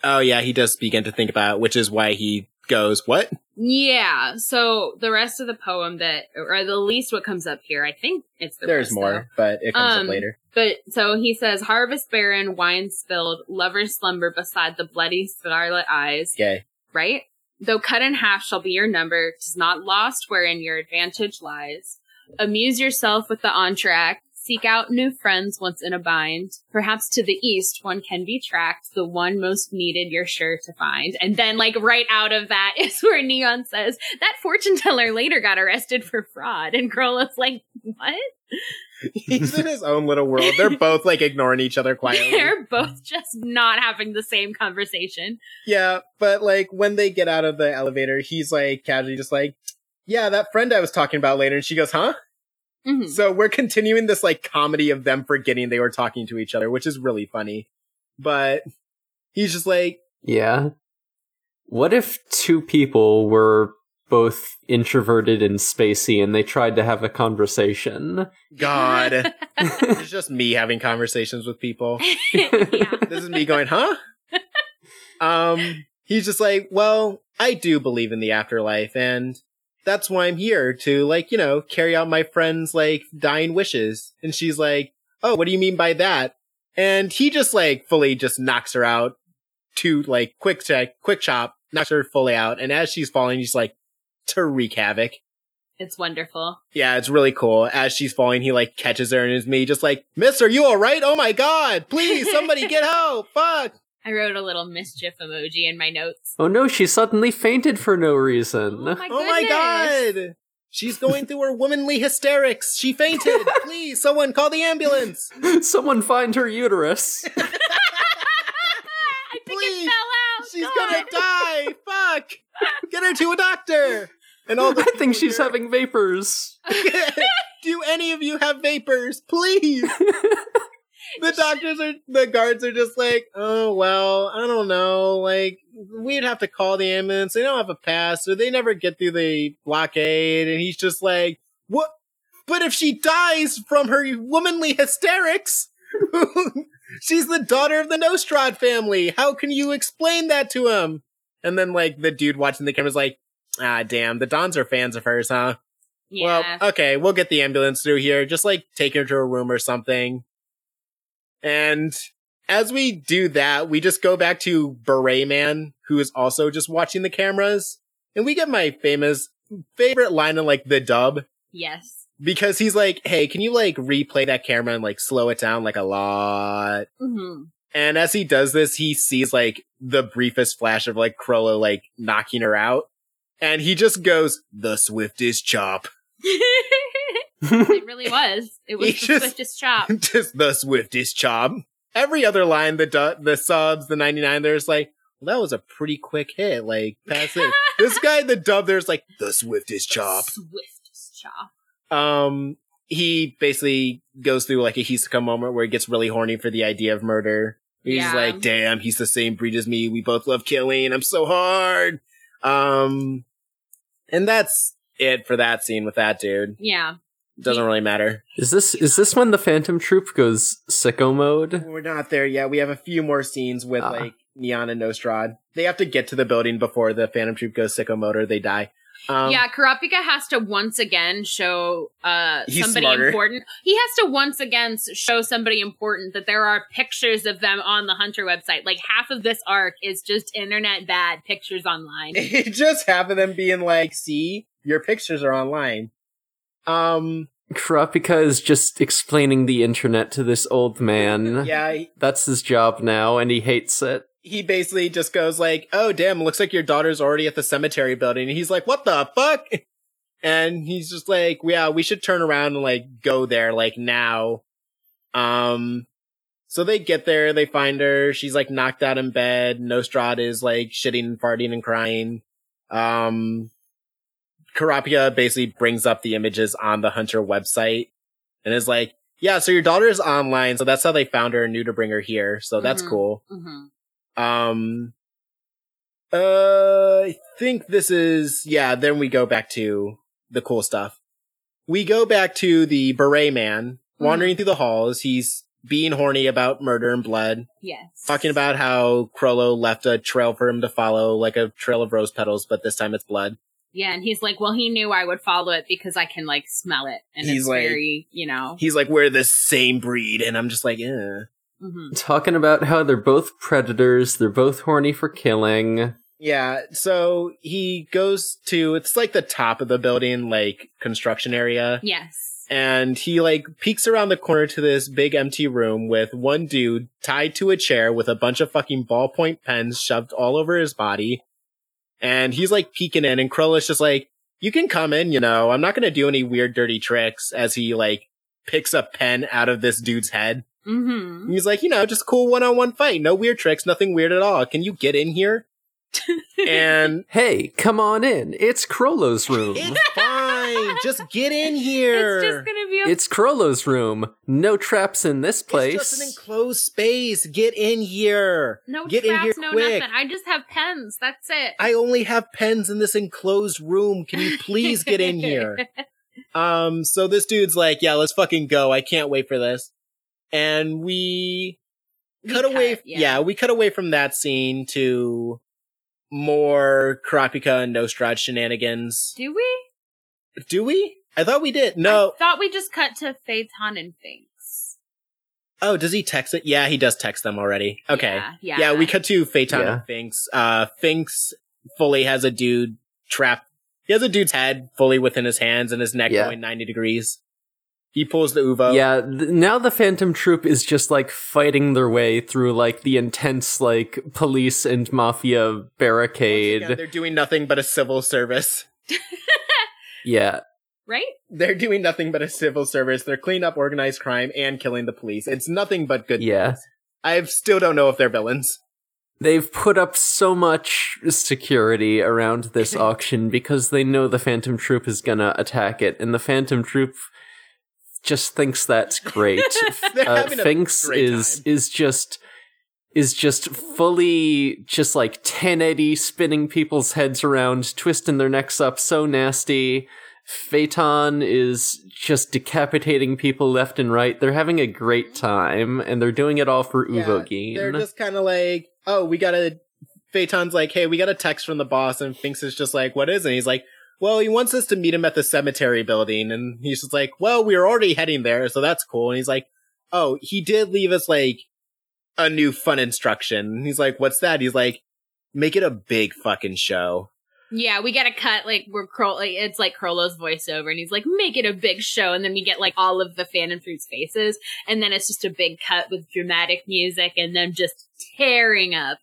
oh yeah he does begin to think about it, which is why he goes what Yeah. So the rest of the poem that, or at least what comes up here, I think it's the there's rest, more but it comes Um, up later But so he says, harvest barren, wine spilled, lovers slumber beside the bloody scarlet eyes. okay right? Though cut in half shall be your number, 'tis not lost wherein your advantage lies. Amuse yourself with the entr'acte, seek out new friends once in a bind. Perhaps to the east one can be tracked, the one most needed you're sure to find. And then like right out of that is where Neon says, that fortune teller later got arrested for fraud. And Chrollo's like, what? he's in his own little world they're both like ignoring each other quietly They're both just not having the same conversation. Yeah, but like when they get out of the elevator, he's like casually just like, yeah, that friend I was talking about later. And she goes, huh? Mhm. So we're continuing this like comedy of them forgetting they were talking to each other, which is really funny. But he's just like, Yeah. What if two people were both introverted and spacey and they tried to have a conversation? God, it's just me having conversations with people. yeah. This is me going, huh? um, he's just like, well, I do believe in the afterlife and that's why I'm here to like, you know, carry out my friend's like dying wishes. And she's like, oh, what do you mean by that? And he just like fully just knocks her out to like quick check, quick chop, knocks her fully out. And as she's falling, he's like, to wreak havoc. It's wonderful. Yeah, it's really cool. As she's falling, he like catches her and is me just like, Miss, are you alright? Oh my god, please, somebody get help. Fuck. I wrote a little mischief emoji in my notes. Oh no, she suddenly fainted for no reason. Oh my, Oh my god. She's going through her womanly hysterics. She fainted. Please, someone call the ambulance. Someone find her uterus. I think Please. it fell out. She's God. gonna die. Fuck. Get her to a doctor. And all the I think she's here- having vapors. Do any of you have vapors? Please. The doctors are, the guards are just like, oh, well, I don't know. Like, we'd have to call the ambulance. They don't have a pass, or they never get through the blockade. And he's just like, what? But if she dies from her womanly hysterics, she's the daughter of the Nostrad family. How can you explain that to him? And then, like, the dude watching the camera's like, ah, damn, the Dons are fans of hers, huh? Yeah. Well, okay, we'll get the ambulance through here. Just like take her to a room or something. And as we do that, we just go back to Beret Man, who is also just watching the cameras. And we get my famous favorite line in like the dub yes. because he's like, Hey, can you like replay that camera and like slow it down like a lot? hmm And as he does this, he sees like the briefest flash of like Chrollo like knocking her out. And he just goes, the swiftest chop. it really was. It was the just- swiftest chop. just the swiftest chop. Every other line, the du- the subs, the 99, there's like, well, that was a pretty quick hit. Like, pass it. this guy, the dub, there's like, the swiftest chop. Swiftest chop. Um, he basically goes through like a Hisoka moment where he gets really horny for the idea of murder. He's Yeah. like, damn, he's the same breed as me. We both love killing. I'm so hard. Um, and that's it for that scene with that dude. Yeah. Doesn't really matter. Is this is this when the Phantom Troupe goes sicko mode? We're not there yet. We have a few more scenes with Ah. like Neon and Nostrad. They have to get to the building before the Phantom Troupe goes sicko mode or they die. Um, yeah, Kurapika has to once again show uh somebody smarter. important. He has to once again show somebody important that there are pictures of them on the Hunter website. Like half of this arc is just internet bad pictures online. Just half of them being like, see, your pictures are online. Um, is just explaining the internet to this old man. yeah, he- That's his job now, and he hates it. he basically just goes like, oh damn, looks like your daughter's already at the cemetery building. And he's like, what the fuck? And he's just like, yeah, we should turn around and like go there like now. Um, so they get there, they find her, she's like knocked out in bed, Nostrad is like shitting and farting and crying. Um, Kurapika basically brings up the images on the Hunter website and is like, yeah, so your daughter's online, so that's how they found her and knew to bring her here, so that's Mhm. cool. hmm Um, uh, I think this is, yeah, then we go back to the cool stuff. We go back to the beret man wandering through the halls. He's being horny about murder and blood, Yes. talking about how Chrollo left a trail for him to follow, like a trail of rose petals, but this time it's blood. Yeah, and he's like, well, he knew I would follow it because I can like smell it, and He's it's like- very, you know. He's like, we're the same breed. And I'm just like, eh. hmm Talking about how they're both predators, they're both horny for killing. Yeah, so he goes to, it's like the top of the building, like construction area. Yes. and he like peeks around the corner to this big empty room with one dude tied to a chair with a bunch of fucking ballpoint pens shoved all over his body. And he's like peeking in and Krill's just like, you can come in, you know, I'm not gonna do any weird dirty tricks as he like picks a pen out of this dude's head. hmm He's like, you know, just cool one-on-one fight. No weird tricks, nothing weird at all. Can you get in here? and Hey, come on in. It's Chrollo's room. It's fine. Just get in here. It's just gonna be a It's Chrollo's room. No traps in this place. It's just an enclosed space. Get in here. no Get traps, in here no quick. nothing. I just have pens. That's it. I only have pens in this enclosed room. Can you please get in here? Um, so this dude's like, yeah, let's fucking go. I can't wait for this. And we, We cut away. yeah. yeah. we cut away from that scene to more Kurapika and Nostrad shenanigans. Do we? Do we? I thought we did. No. I thought we just cut to Feitan and Finks. Oh, does he text it? Yeah, he does text them already. Okay. Yeah. Yeah. Yeah, we cut to Feitan Yeah. and Finks. Uh, Finks fully has a dude trapped. He has a dude's head fully within his hands and his neck Yeah. going 90 degrees. He pulls the Uvo. Yeah, th- now the Phantom Troupe is just like fighting their way through like the intense like police and mafia Once barricade. again, they're doing nothing but a civil service. yeah. right? They're doing nothing but a civil service. They're cleaning up organized crime and killing the police. It's nothing but good. Yeah. things. I still don't know if they're villains. They've put up so much security around this auction because they know the Phantom Troupe is gonna attack it, and the Phantom Troupe just thinks that's great. They're uh, Finks great is time. is just is just fully just like 1080 spinning people's heads around, twisting their necks up so nasty. Feitan is just decapitating people left and right. They're having a great mm-hmm. time, and they're doing it all for Yeah. They're just kind of like, oh, we got a. Feitan's like, hey, we got a text from the boss, and Finks is just like, what is it? And he's like, well, he wants us to meet him at the cemetery building, and he's just like, well, we were already heading there, so that's cool. And he's like, oh, he did leave us like a new fun instruction. And he's like, what's that? He's like, make it a big fucking show. Yeah, we get a cut like we're Kroll. Like, it's like Chrollo's voiceover, and he's like, "Make it a big show," and then we get like all of the Phantom Troupe's faces, and then it's just a big cut with dramatic music, and them just tearing up.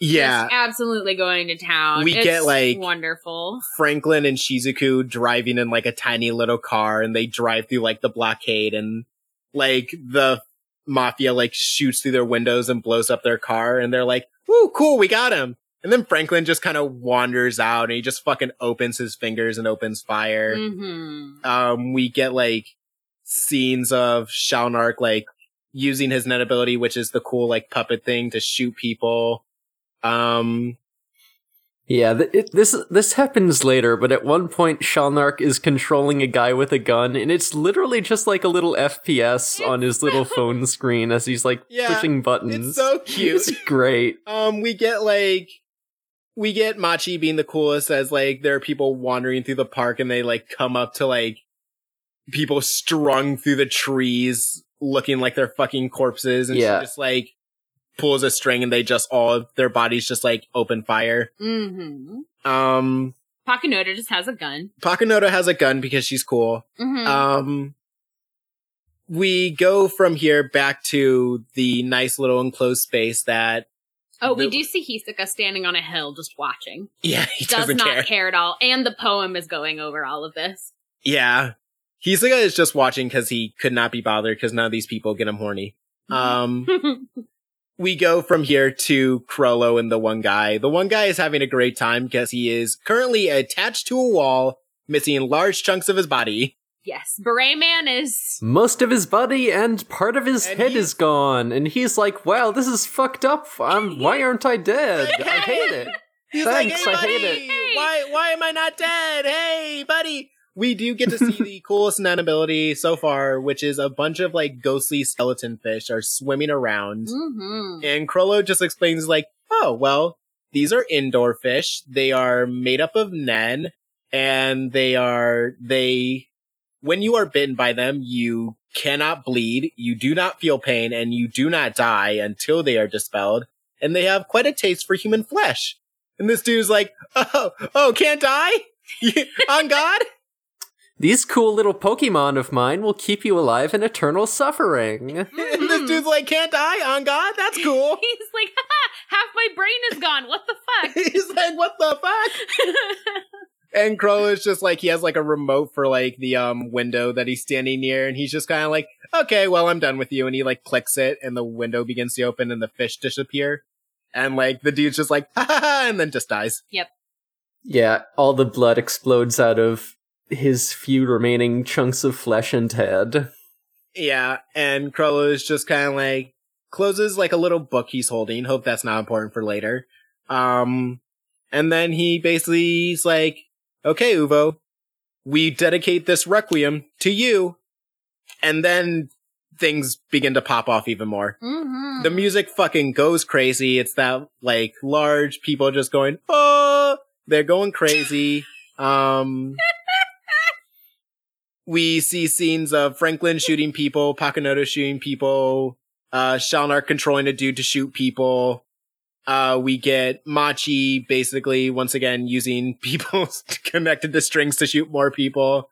Yeah. Just absolutely going to town. We It's get, like- wonderful. Franklin and Shizuku driving in like a tiny little car and they drive through like the blockade and like the mafia like shoots through their windows and blows up their car and they're like, "Woo, cool, we got him." And then Franklin just kind of wanders out and he just fucking opens his fingers and opens fire. Mm-hmm. Um, we get like scenes of Shalnark like using his Nen ability, which is the cool like puppet thing to shoot people. Um, Yeah, th- it, this this happens later, but at one point, Shalnark is controlling a guy with a gun, and it's literally just like a little FPS on his little phone screen as he's like Yeah, pushing buttons. it's so cute. It's great. Um, we get like, we get Machi being the coolest as like there are people wandering through the park and they like come up to like people strung through the trees looking like they're fucking corpses and Yeah. she just like pulls a string and they just all their bodies just like open fire. Mm-hmm. Um, Pakunoda just has a gun. Pakunoda has a gun because she's cool. Mm-hmm. Um, we go from here back to the nice little enclosed space that, oh, we do see Hisoka standing on a hill just watching. yeah, he Does not care. care. at all. And the poem is going over all of this. Yeah. Hisoka is just watching because he could not be bothered because none of these people get him horny. Um, we go from here to Chrollo and the one guy. The one guy is having a great time because he is currently attached to a wall, missing large chunks of his body. yes, Beret Man is. Most of his body and part of his And head he's- is gone, and he's like, "Wow, this is fucked up. Um, I'm, why aren't I dead? I hate it." He's Thanks, like, I hate it. Hey. Why, why am I not dead? Hey, buddy. We do get to see the coolest Nen ability so far, which is a bunch of like ghostly skeleton fish are swimming around. Mm-hmm. And Chrollo just explains like, oh, well, these are indoor fish. They are made up of Nen and they are, they, when you are bitten by them, you cannot bleed, you do not feel pain, and you do not die until they are dispelled. And they have quite a taste for human flesh. And this dude's like, oh, oh, can't die? On God? These cool little Pokemon of mine will keep you alive in eternal suffering. And this dude's like, can't die? On God? That's cool. He's like, Haha, half my brain is gone. What the fuck? He's like, what the fuck? And Crow is just like he has like a remote for like the um window that he's standing near, and he's just kind of like, okay, well I'm done with you, and he like clicks it, and the window begins to open, and the fish disappear, and like the dude's just like, ha ha ha, and then just dies. Yep. Yeah, all the blood explodes out of his few remaining chunks of flesh and head. Yeah, and Crow is just kind of like closes like a little book he's holding. Hope that's not important for later. Um, and then he basically is like, okay, Uvo, we dedicate this requiem to you, and then things begin to pop off even more. mm-hmm. The music fucking goes crazy. It's that like large people just going, oh, they're going crazy. Um, we see scenes of Franklin shooting people, Pakunoda shooting people, uh, Shalnark controlling a dude to shoot people. Uh, we get Machi basically once again using people connected to strings to shoot more people.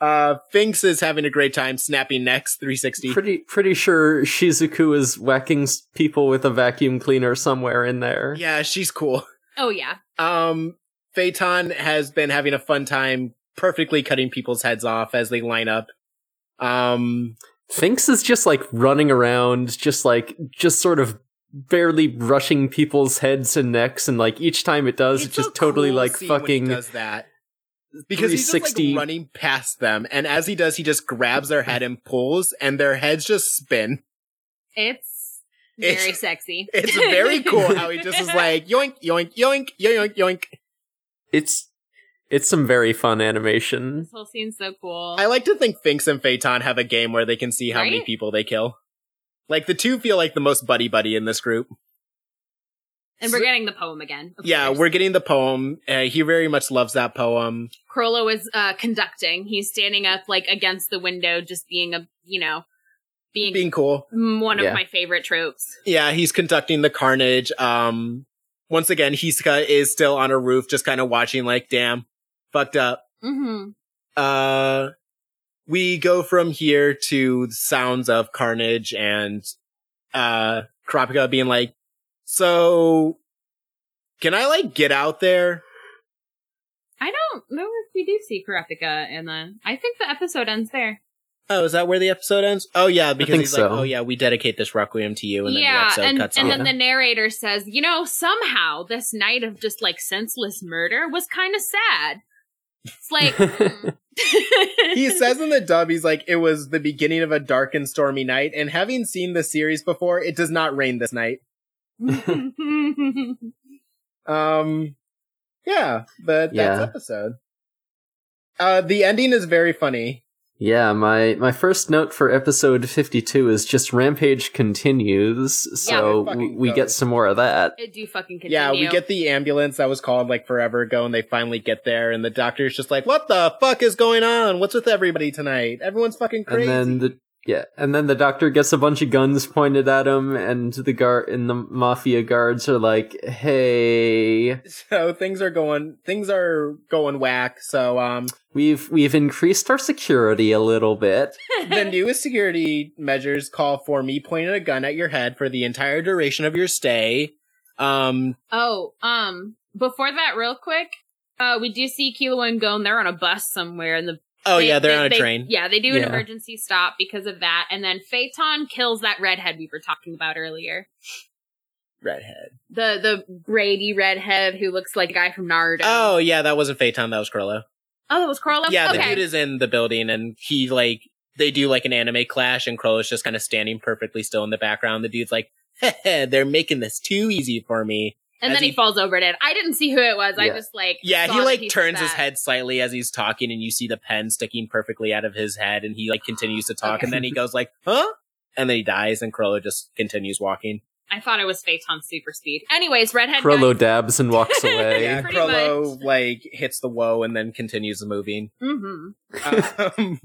Uh, Finks is having a great time snapping necks 360. Pretty pretty sure Shizuku is whacking people with a vacuum cleaner somewhere in there. Yeah, she's cool. Oh yeah. Um, Feitan has been having a fun time perfectly cutting people's heads off as they line up. Um, Finks is just like running around, just like just sort of barely brushing people's heads and necks, and like each time it does, it's, It's just a totally cool like scene when he fucking does that because he's just like running past them, and as he does, he just grabs their head and pulls, and their heads just spin. It's very It's- sexy. It's very cool how he just is like yoink yoink yoink yoink yoink. It's it's some very fun animation. This whole scene's so cool. I like to think Finks and Feitan have a game where they can see how many people they kill. Like the two feel like the most buddy buddy in this group. and we're getting the poem again. Yeah, course. we're getting the poem. Uh, he very much loves that poem. Chrollo is uh, conducting. He's standing up like against the window, just being a you know, being, Being cool. mm, one of Yeah. my favorite tropes. Yeah, he's conducting the carnage. Um, once again, Hisoka is still on a roof, just kind of watching, like, damn, fucked up. Mm-hmm. Uh, we go from here to the sounds of carnage and, uh, Kurapika being like, so, can I, like, get out there? I don't know if we do see Kurapika in the. I think the episode ends there. Oh, is that where the episode ends? Oh, yeah, because think he's like, oh, yeah, we dedicate this requiem to you, and then the yeah, episode and cuts and then the narrator says, you know, somehow this night of just like senseless murder was kind of sad. It's like hmm. he says in the dub, he's like, it was the beginning of a dark and stormy night, and having seen the series before, it does not rain this night. Um, yeah, but that's Yeah. episode. Uh, the ending is very funny. Yeah, my my first note for episode 52 is just Rampage continues, so it fucking we, we get some more of that. it do fucking continue. Yeah, we get the ambulance that was called like forever ago, and they finally get there, and the doctor's just like, "What the fuck is going on? What's with everybody tonight? Everyone's fucking crazy." And then the yeah, and then the doctor gets a bunch of guns pointed at him, and the guard and the mafia guards are like, "Hey, so things are going, things are going whack. So, um, we've we've increased our security a little bit." the newest security measures call for me pointing a gun at your head for the entire duration of your stay. Um, Oh, um, before that, real quick, uh, we do see Killua and Gon. They're on a bus somewhere, and the oh they- yeah, they're they- on a they- train. Yeah, they do an emergency stop because of that, and then Feitan kills that redhead we were talking about earlier. Redhead. The the Grady redhead who looks like a guy from Naruto. Oh yeah, that wasn't Feitan, that was Chrollo. oh, that was Chrollo. Yeah, the dude is in the building and he like they do like an anime clash and Chrollo's just kind of standing perfectly still in the background. The dude's like, they're making this too easy for me. And as then he, he- falls over it. I didn't see who it was. I Yeah. just like Yeah, saw he like said turns his head slightly as he's talking and you see the pen sticking perfectly out of his head and he like continues to talk Okay. and then he goes like, huh? And then he dies and Chrollo just continues walking. I thought it was Feitan super speed. Anyways, redhead Frollo guy. dabs and walks away. Yeah, Pretty Chrollo like hits the woe and then continues moving. Mm-hmm. um,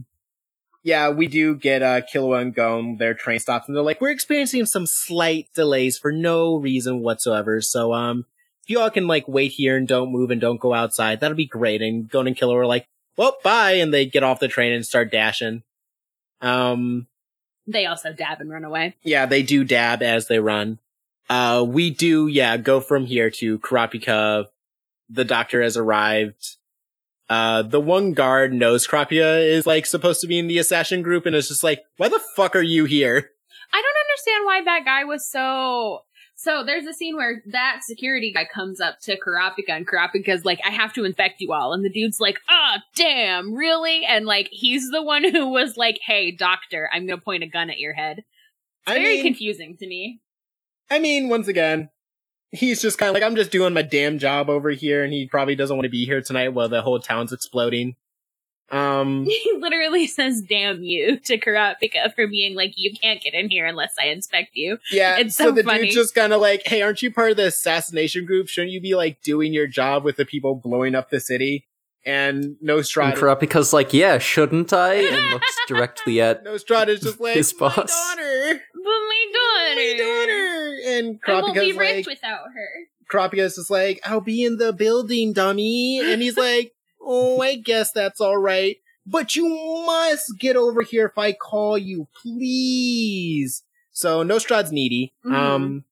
yeah, we do get uh, Killua and Gon. Their train stops, and they're like, "We're experiencing some slight delays for no reason whatsoever. So, um, if you all can like wait here and don't move and don't go outside, that'll be great." And Gon and Killua are like, "Well, bye," and they get off the train and start dashing. Um, They also dab and run away. yeah, they do dab as they run. Uh, we do, yeah, go from here to Kurapika. The doctor has arrived. Uh, the one guard knows Kurapika is like supposed to be in the assassin group and is just like, why the fuck are you here? I don't understand why that guy was so. So there's a scene where that security guy comes up to Kurapika and Kurapika's like, I have to infect you all. And the dude's like, ah, damn, really? And like, he's the one who was like, hey, doctor, I'm going to point a gun at your head. It's I very mean, confusing to me. I mean, once again, he's just kind of like, I'm just doing my damn job over here and he probably doesn't want to be here tonight while the whole town's exploding. Um, He literally says, damn you to Kurapika for being like, you can't get in here unless I inspect you. Yeah, It's so, so the funny. dude's just kind of like, "Hey, aren't you part of the assassination group? Shouldn't you be like doing your job with the people blowing up the city?" And Nostrad, And Kurapika's like, yeah, shouldn't I? And looks directly at Nostrad is just like, His my boss. daughter, But my daughter. my daughter. And I won't be rich like, without her. Kurapika's just like, I'll be in the building, dummy. And he's like, oh, I guess that's all right. But you must get over here if I call you, please. So Nostrad's needy. Mhm. Um,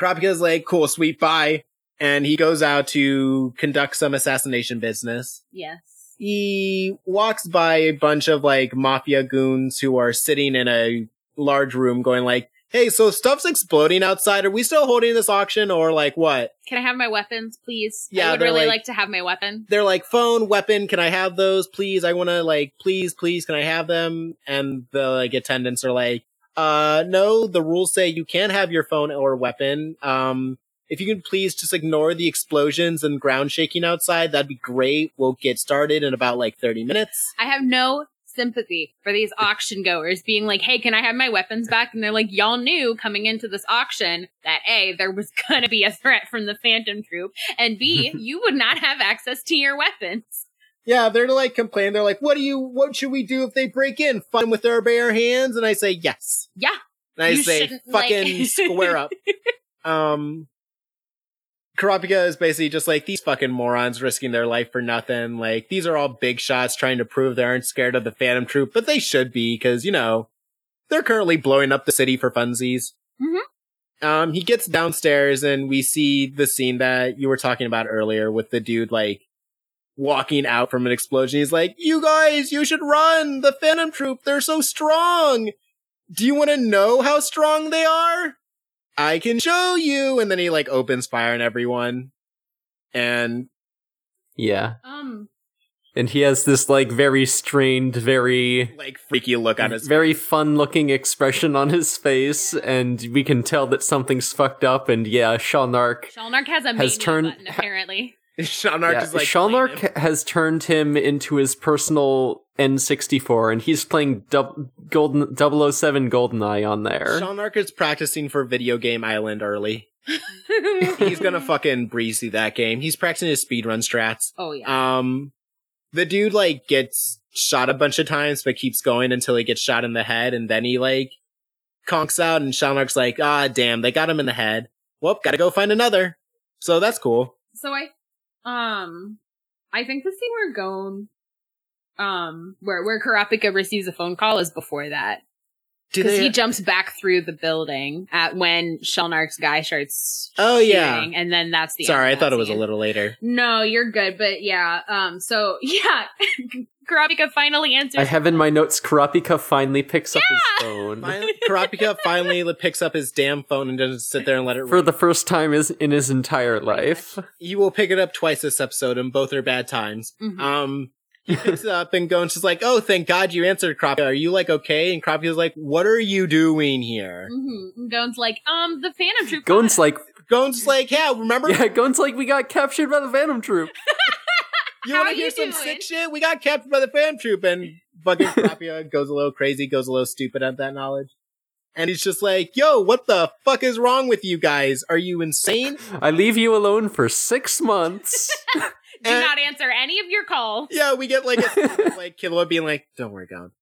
Kurapika's like, cool, sweet, bye. And he goes out to conduct some assassination business. Yes. He walks by a bunch of like mafia goons who are sitting in a large room going like, Hey, so stuff's exploding outside. Are we still holding this auction or like what? Can I have my weapons, please? Yeah, I would really like- like to have my weapon. They're like, phone, weapon, can I have those, please? I wanna like, please, please, can I have them? And the like attendants are like, uh, no, the rules say you can't have your phone or weapon. Um, if you can please just ignore the explosions and ground shaking outside, that'd be great. We'll get started in about like 30 minutes. I have no sympathy for these auction goers being like, hey, can I have my weapons back? And they're like, y'all knew coming into this auction that A, there was gonna be a threat from the Phantom Troupe, and B, you would not have access to your weapons. Yeah, they're like complaining. They're like, what do you, what should we do if they break in? Fight with our bare hands? And I say, yes. Yeah. And I say, shouldn't, like- fucking square up. Um, Kurapika is basically just like these fucking morons risking their life for nothing. Like these are all big shots trying to prove they aren't scared of the Phantom Troupe, but they should be because you know they're currently blowing up the city for funsies. Mhm. Um, he gets downstairs and we see the scene that you were talking about earlier with the dude like walking out from an explosion. He's like, "You guys, you should run! The Phantom Troupe, they're so strong. Do you want to know how strong they are?" I can show you. And then he like opens fire on everyone. And yeah. Um, And he has this like very strained, very like freaky look on his very fun looking expression on his face, and we can tell that something's fucked up. And yeah, Shalnark, Shalnark has a Has has turned- button, apparently. Shalnark yeah, is like Shalnark has turned him into his personal N64, and he's playing dub- Golden 007 GoldenEye on there. Shalnark is practicing for Video Game Island early. He's gonna fucking breeze through that game. He's practicing his speedrun strats. oh, yeah. Um, the dude like gets shot a bunch of times, but keeps going until he gets shot in the head, and then he like conks out, and Shalnark's like, ah, damn, they got him in the head. Well, gotta go find another. So that's cool. So I, um, I think the scene where Gon, um, where where Kurapika receives a phone call is before that because he jumps back through the building at when Shalnark's guy starts. Oh, yeah. shooting, and then that's the. end Sorry, I of that thought it was a little later. No, you're good, but yeah. Um. So yeah, Kurapika finally answers. I have in my notes Kurapika finally picks up his phone. Finally, Kurapika finally picks up his damn phone and doesn't sit there and let it For ring. the first time is in his entire life. He will pick it up twice this episode, and both are bad times. Mhm. Um, he picks it up and Gon's just like, "Oh, thank God you answered, Kurapika. Are you like okay?" And Kurapika's like, "What are you doing here?" Mm-hmm. Gon's like, um, the Phantom Troupe. Gon's like, Gon's like, "Yeah, remember? yeah, Gon's like, we got captured by the Phantom Troupe. you want to hear some doing?" sick shit? We got captured by the fan troop." And fucking Kurapika goes a little crazy, goes a little stupid at that knowledge. And he's just like, "Yo, what the fuck is wrong with you guys? Are you insane?" I leave you alone for six months. do and- not answer any of your calls. Yeah, we get like a like Killua being like, "Don't worry, Gon,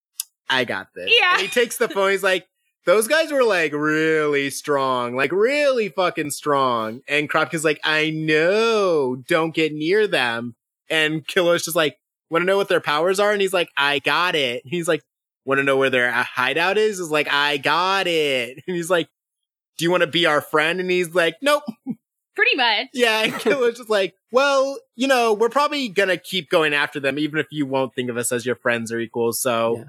I got this." Yeah. and he takes the phone. He's like, "Those guys were like really strong, like really fucking strong." And Kurapika's like, "I know, don't get near them." And Killua's just like, "Want to know what their powers are?" And he's like, "I got it." He's like, "Want to know where their uh, hideout is?" Is like, "I got it." And he's like, "Do you want to be our friend?" And he's like, "Nope." Pretty much. Yeah, and Killua's just like, well, you know, we're probably gonna keep going after them, even if you won't think of us as your friends or equals. So, Yeah.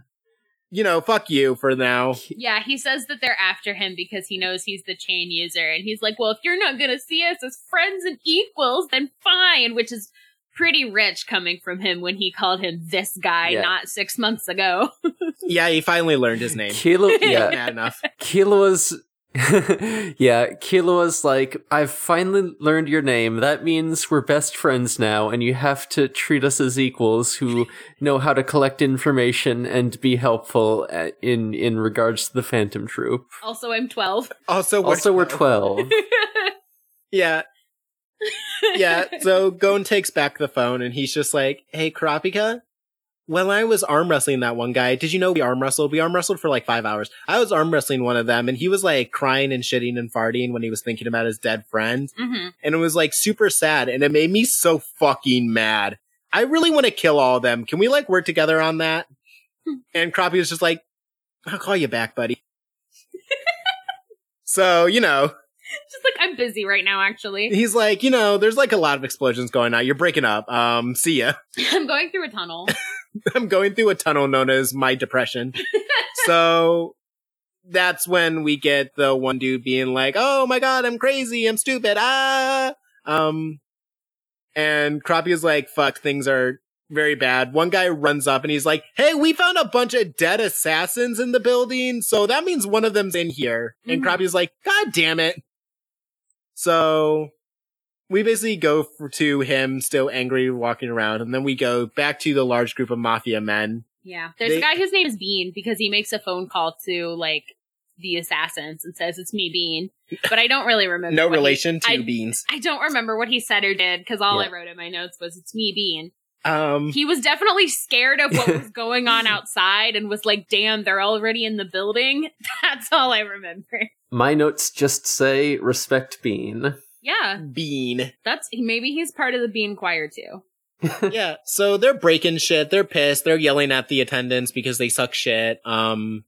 you know, fuck you for now. Yeah, he says that they're after him because he knows he's the chain user. And he's like, well, if you're not going to see us as friends and equals, then fine, which is pretty rich coming from him when he called him this guy Yeah. not six months ago. Yeah, he finally learned his name. Killua, yeah, Mad enough. Killua's yeah, Killua's like, I've finally learned your name. That means we're best friends now, and you have to treat us as equals who know how to collect information and be helpful uh, in in regards to the Phantom Troupe. also, I'm 12. Also, we're Also, we're twelve. Yeah. yeah, so Gon takes back the phone and he's just like, Hey, Kurapika, when I was arm wrestling that one guy, did you know we arm wrestled? We arm wrestled for like five hours. I was arm wrestling one of them and he was like crying and shitting and farting when he was thinking about his dead friend. hmm And it was like super sad and it made me so fucking mad. I really want to kill all of them. Can we like work together on that? and Crappie was just like, I'll call you back, buddy. so, you know, Just like I'm busy right now. Actually, he's like, you know, there's like a lot of explosions going on. You're breaking up. Um, see ya. I'm going through a tunnel. I'm going through a tunnel known as my depression. so that's when we get the one dude being like, "Oh my god, I'm crazy, I'm stupid." Ah, um, and Crappie is like, "Fuck, things are very bad." One guy runs up and he's like, "Hey, we found a bunch of dead assassins in the building, so that means one of them's in here." And Mhm. Crappie's like, "God damn it!" So we basically go for, to him still angry walking around and then we go back to the large group of mafia men Yeah, there's They- a guy whose name is Bean because he makes a phone call to like the assassins and says it's me, Bean. But I don't really remember. no what he- relation to I- beans I don't remember what he said or did because all I wrote in my notes was it's me, Bean. um He was definitely scared of what was going on outside and was like, "Damn, they're already in the building." That's all I remember. My notes just say respect Bean. Yeah, bean that's maybe he's part of the Bean choir too. yeah so they're breaking shit they're pissed they're yelling at the attendants because they suck shit um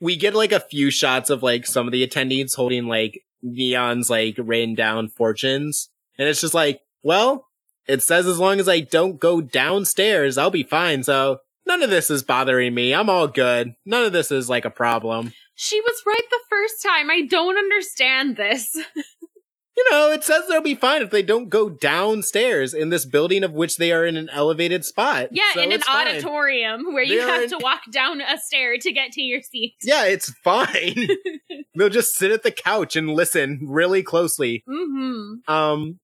we get like a few shots of like some of the attendees holding like neon's like rain down fortunes and it's just like well it says as long as i don't go downstairs i'll be fine so none of this is bothering me i'm all good none of this is like a problem She was right the first time. I don't understand this. you know, it says they'll be fine if they don't go downstairs in this building of which they are in an elevated spot. Yeah, So in an it's fine. auditorium where you They are have in- to walk down a stair to get to your seat. Yeah, it's fine. They'll just sit at the couch and listen really closely. Mm-hmm. Um,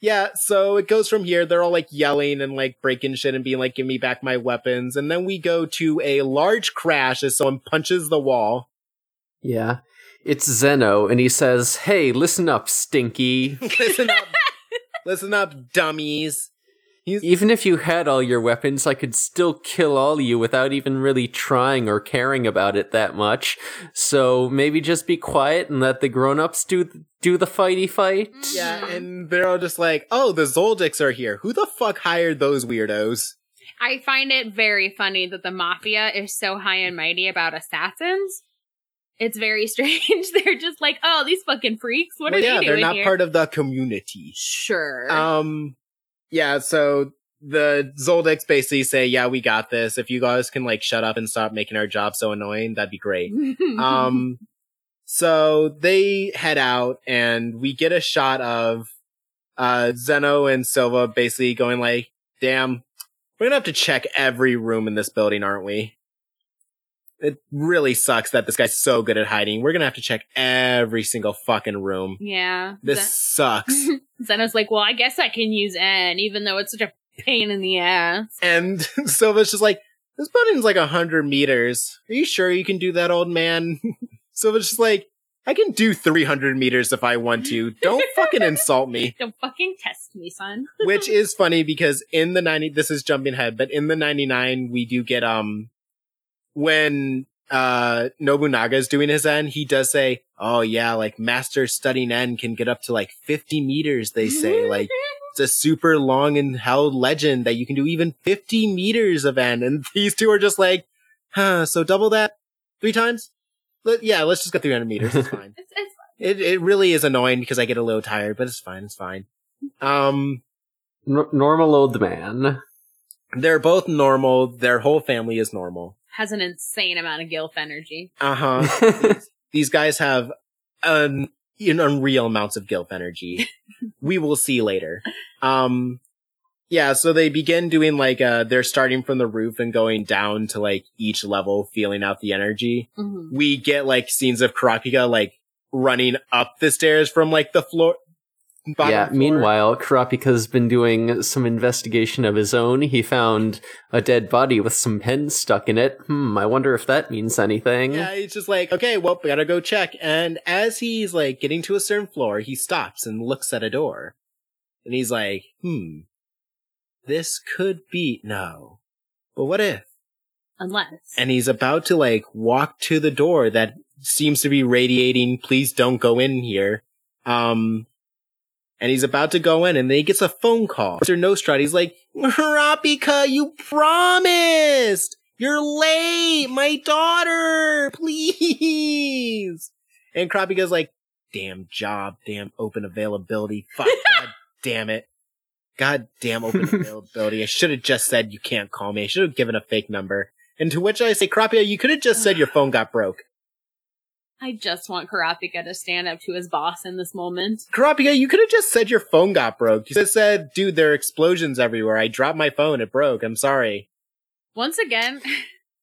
yeah, so it goes from here. They're all like yelling and like breaking shit and being like, give me back my weapons. And then we go to a large crash as someone punches the wall. Yeah. It's Zeno, and he says, Hey, listen up, Stinky. listen up. listen up, dummies. He's, Even if you had all your weapons, I could still kill all you without even really trying or caring about it that much. So maybe just be quiet and let the grown-ups do do the fighty fight. yeah, and they're all just like, oh, the Zoldycks are here. Who the fuck hired those weirdos? I find it very funny that the mafia is so high and mighty about assassins. It's very strange. They're just like, oh, these fucking freaks. What well, are yeah, they doing Yeah, they're not here? part of the community. sure. Um, yeah, so the Zoldycks basically say, yeah, we got this. If you guys can like shut up and stop making our job so annoying, that'd be great. um, so they head out and we get a shot of, uh, Zeno and Silva basically going like, damn, we're gonna have to check every room in this building, aren't we? It really sucks that this guy's so good at hiding. We're gonna have to check every single fucking room. yeah. This sucks. Zen- Zeno's like, well, I guess I can use En, even though it's such a pain in the ass. And Silva's just like, this building's like a hundred meters. Are you sure you can do that, old man? Silva's just like, I can do 300 meters if I want to. Don't fucking insult me. Don't fucking test me, son. Which is funny because in the 90, this is jumping ahead, but in the 99, we do get, um, when, uh, Nobunaga is doing his En, he does say, oh yeah, like master studying En can get up to like 50 meters, they say. Like, it's a super long and held legend that you can do even 50 meters of En, And these two are just like, huh, so double that three times? Let, yeah, let's just go 300 meters. It's fine. it's, it's it, it really is annoying because I get a little tired, but it's fine. It's fine. Um, N- normal old man. they're both normal. Their whole family is normal. Has an insane amount of gilf energy. Uh huh. These guys have an, an unreal amounts of gilf energy. we will see later. Um, yeah, so they begin doing like, uh, they're starting from the roof and going down to like each level, feeling out the energy. Mhm. We get like scenes of Kurapika like running up the stairs from like the floor, bottom yeah, floor. meanwhile, Kurapika's been doing some investigation of his own. He found a dead body with some pens stuck in it. Hmm, I wonder if that means anything. Yeah, he's just like, okay, well, we gotta go check. And as he's like getting to a certain floor, he stops and looks at a door. And he's like, hmm, this could be, no. But what if? Unless. And he's about to like walk to the door that seems to be radiating, please don't go in here. Um, and he's about to go in and then he gets a phone call. Mr. Nostrad, he's like, Rapika, you promised! You're late! My daughter! Please! And Kurapika's like, damn job, damn open availability. Fuck, god damn it. God damn open availability. I should have just said you can't call me. I should have given a fake number. And to which I say, Krapia, you could have just said your phone got broke. I just want Kurapika to stand up to his boss in this moment. Kurapika, you could have just said your phone got broke. You just said, dude, there are explosions everywhere. I dropped my phone. It broke. I'm sorry. Once again,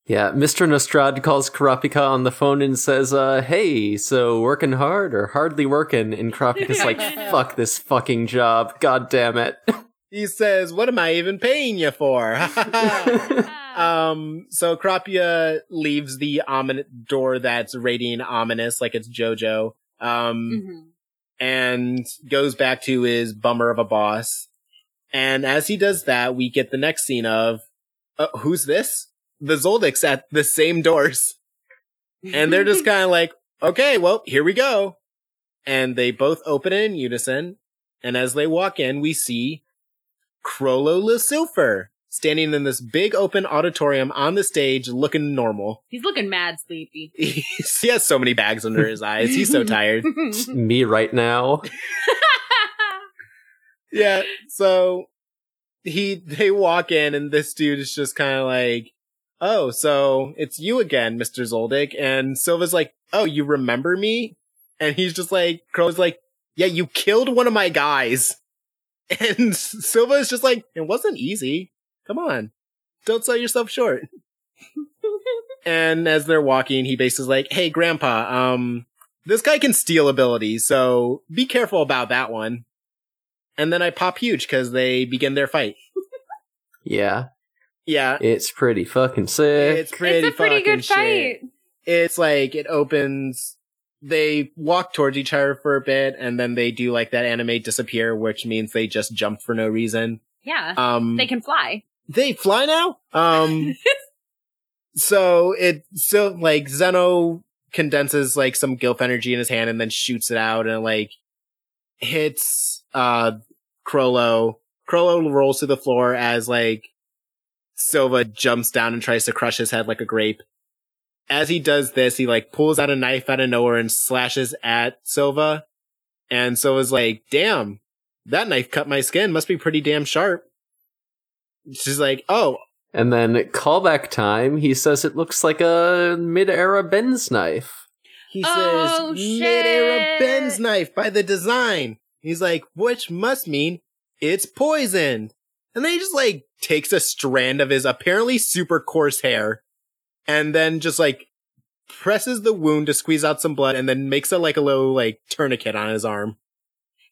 Yeah, Mr. Nostrad calls Kurapika on the phone and says, uh, hey, so working hard or hardly working? And Kurapika's like, fuck this fucking job. God damn it. He says, what am I even paying you for? Um, so Kurapika leaves the ominous door that's radiating ominous like it's Jojo. Um, Mhm. and goes back to his bummer of a boss. And as he does that, we get the next scene of, uh, who's this? The Zoldycks at the same doors. And they're just kind of like, okay, well, here we go. And they both open it in unison. And as they walk in, we see Chrollo Lucilfer standing in this big open auditorium on the stage looking normal. He's looking mad sleepy. he has so many bags under his eyes. He's so tired. Me right now. yeah. So he they walk in and this dude is just kind of like, "Oh, so it's you again, Mister Zoldyck." And Silva's like, "Oh, you remember me?" And he's just like, Crow's like, "Yeah, you killed one of my guys." And Silva is just like, "It wasn't easy. Come on, don't sell yourself short." and as they're walking, he basically like, "Hey, Grandpa, um." This guy can steal abilities, so be careful about that one and then I pop huge because they begin their fight. Yeah, Yeah, it's pretty fucking sick. it's pretty it's a pretty fucking good shit. fight. It's like it opens. They walk towards each other for a bit, and then they do like that anime disappear, which means they just jump for no reason. Yeah. Um, they can fly. They fly now. Um, so it so like Zeno condenses like some gilf energy in his hand and then shoots it out and like hits uh Chrollo. Chrollo rolls to the floor as like Silva jumps down and tries to crush his head like a grape. As he does this, he like pulls out a knife out of nowhere and slashes at Silva. And Silva's like, damn, that knife cut my skin. Must be pretty damn sharp. She's like, oh, And then callback time, he says it looks like a mid-era Benz knife. He Oh, says mid-era. Benz knife by the design. He's like, which must mean it's poisoned. And then he just like takes a strand of his apparently super coarse hair and then just like presses the wound to squeeze out some blood and then makes it like a little like tourniquet on his arm.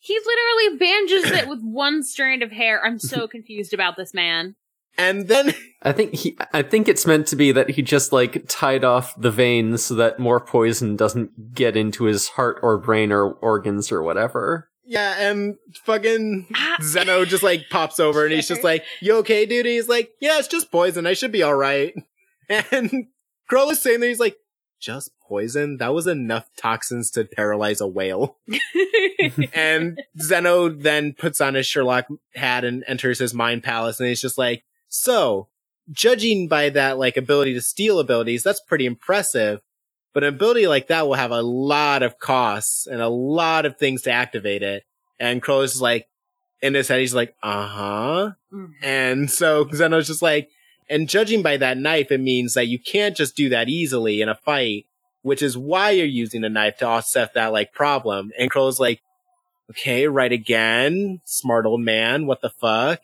He literally bandages it with one strand of hair. I'm so confused about this man. And then I think he I think it's meant to be that he just like tied off the veins so that more poison doesn't get into his heart or brain or organs or whatever. Yeah, and fucking Ah. Zeno just like pops over and he's just like, You okay, dude? And he's like, Yeah, it's just poison. I should be alright. And Chrollo is saying that he's like, Just poison? That was enough toxins to paralyze a whale. and Zeno then puts on his Sherlock hat and enters his mind palace and he's just like, So, judging by that like ability to steal abilities, that's pretty impressive. But an ability like that will have a lot of costs and a lot of things to activate it. And Chrollo is like, in his head, he's like, uh huh. Mm. And so Zeno's just like, and judging by that knife, it means that you can't just do that easily in a fight, which is why you're using a knife to offset that like problem. And Chrollo's like, okay, right again, smart old man, what the fuck?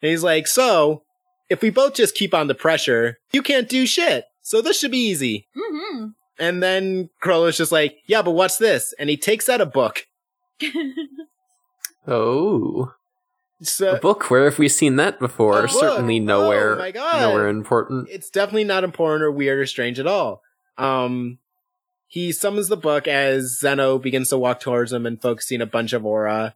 And he's like, so if we both just keep on the pressure, you can't do shit. So this should be easy. hmm And then Chrollo is just like, yeah, but what's this? And he takes out a book Oh, So a book. Where have we seen that before? Oh, Certainly nowhere. Oh my God. Nowhere important. it's definitely not important or weird or strange at all. Um, he summons the book as Zeno begins to walk towards him and focusing a bunch of aura.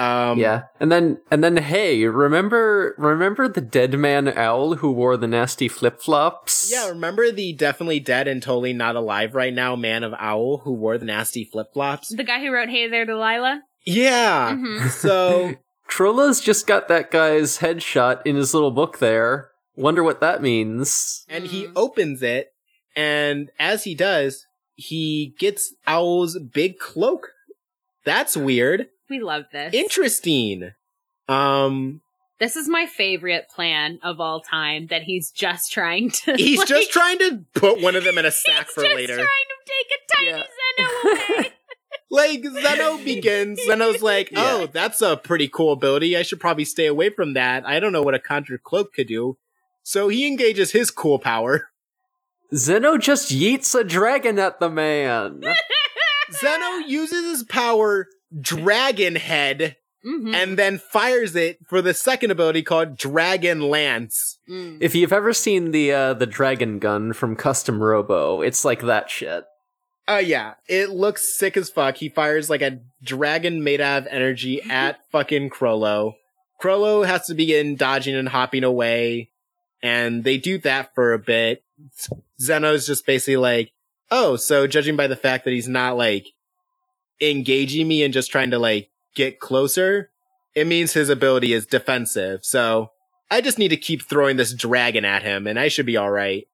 Um, yeah, and then and then hey, remember remember the dead man owl who wore the nasty flip flops? Yeah, remember the definitely dead and totally not alive right now man of owl who wore the nasty flip flops? The guy who wrote "Hey There, Delilah." Yeah. Mhm. So Chrollo's just got that guy's headshot in his little book there. Wonder what that means. and he Mhm. opens it, and as he does, he gets Owl's big cloak. That's weird. We love this. Interesting. Um, This is my favorite plan of all time. That he's just trying to. he's like, just trying to put one of them in a sack he's for just later. trying to take a tiny Zeno away. Like Zeno begins, Zeno's like, Yeah. "Oh, that's a pretty cool ability. I should probably stay away from that. I don't know what a conjured cloak could do." So he engages his cool power. Zeno just yeets a dragon at the man. Zeno uses his power Dragon Head Mhm. and then fires it for the second ability called Dragon Lance. Mm. if you've ever seen the uh, the dragon gun from Custom Robo, it's like that shit. Oh yeah, it looks sick as fuck. He fires like a dragon made out of energy at fucking Chrollo. Chrollo has to begin dodging and hopping away, and they do that for a bit. Zeno's just basically like, oh, so judging by the fact that he's not like engaging me and just trying to like get closer, it means his ability is defensive. So I just need to keep throwing this dragon at him, and I should be all right.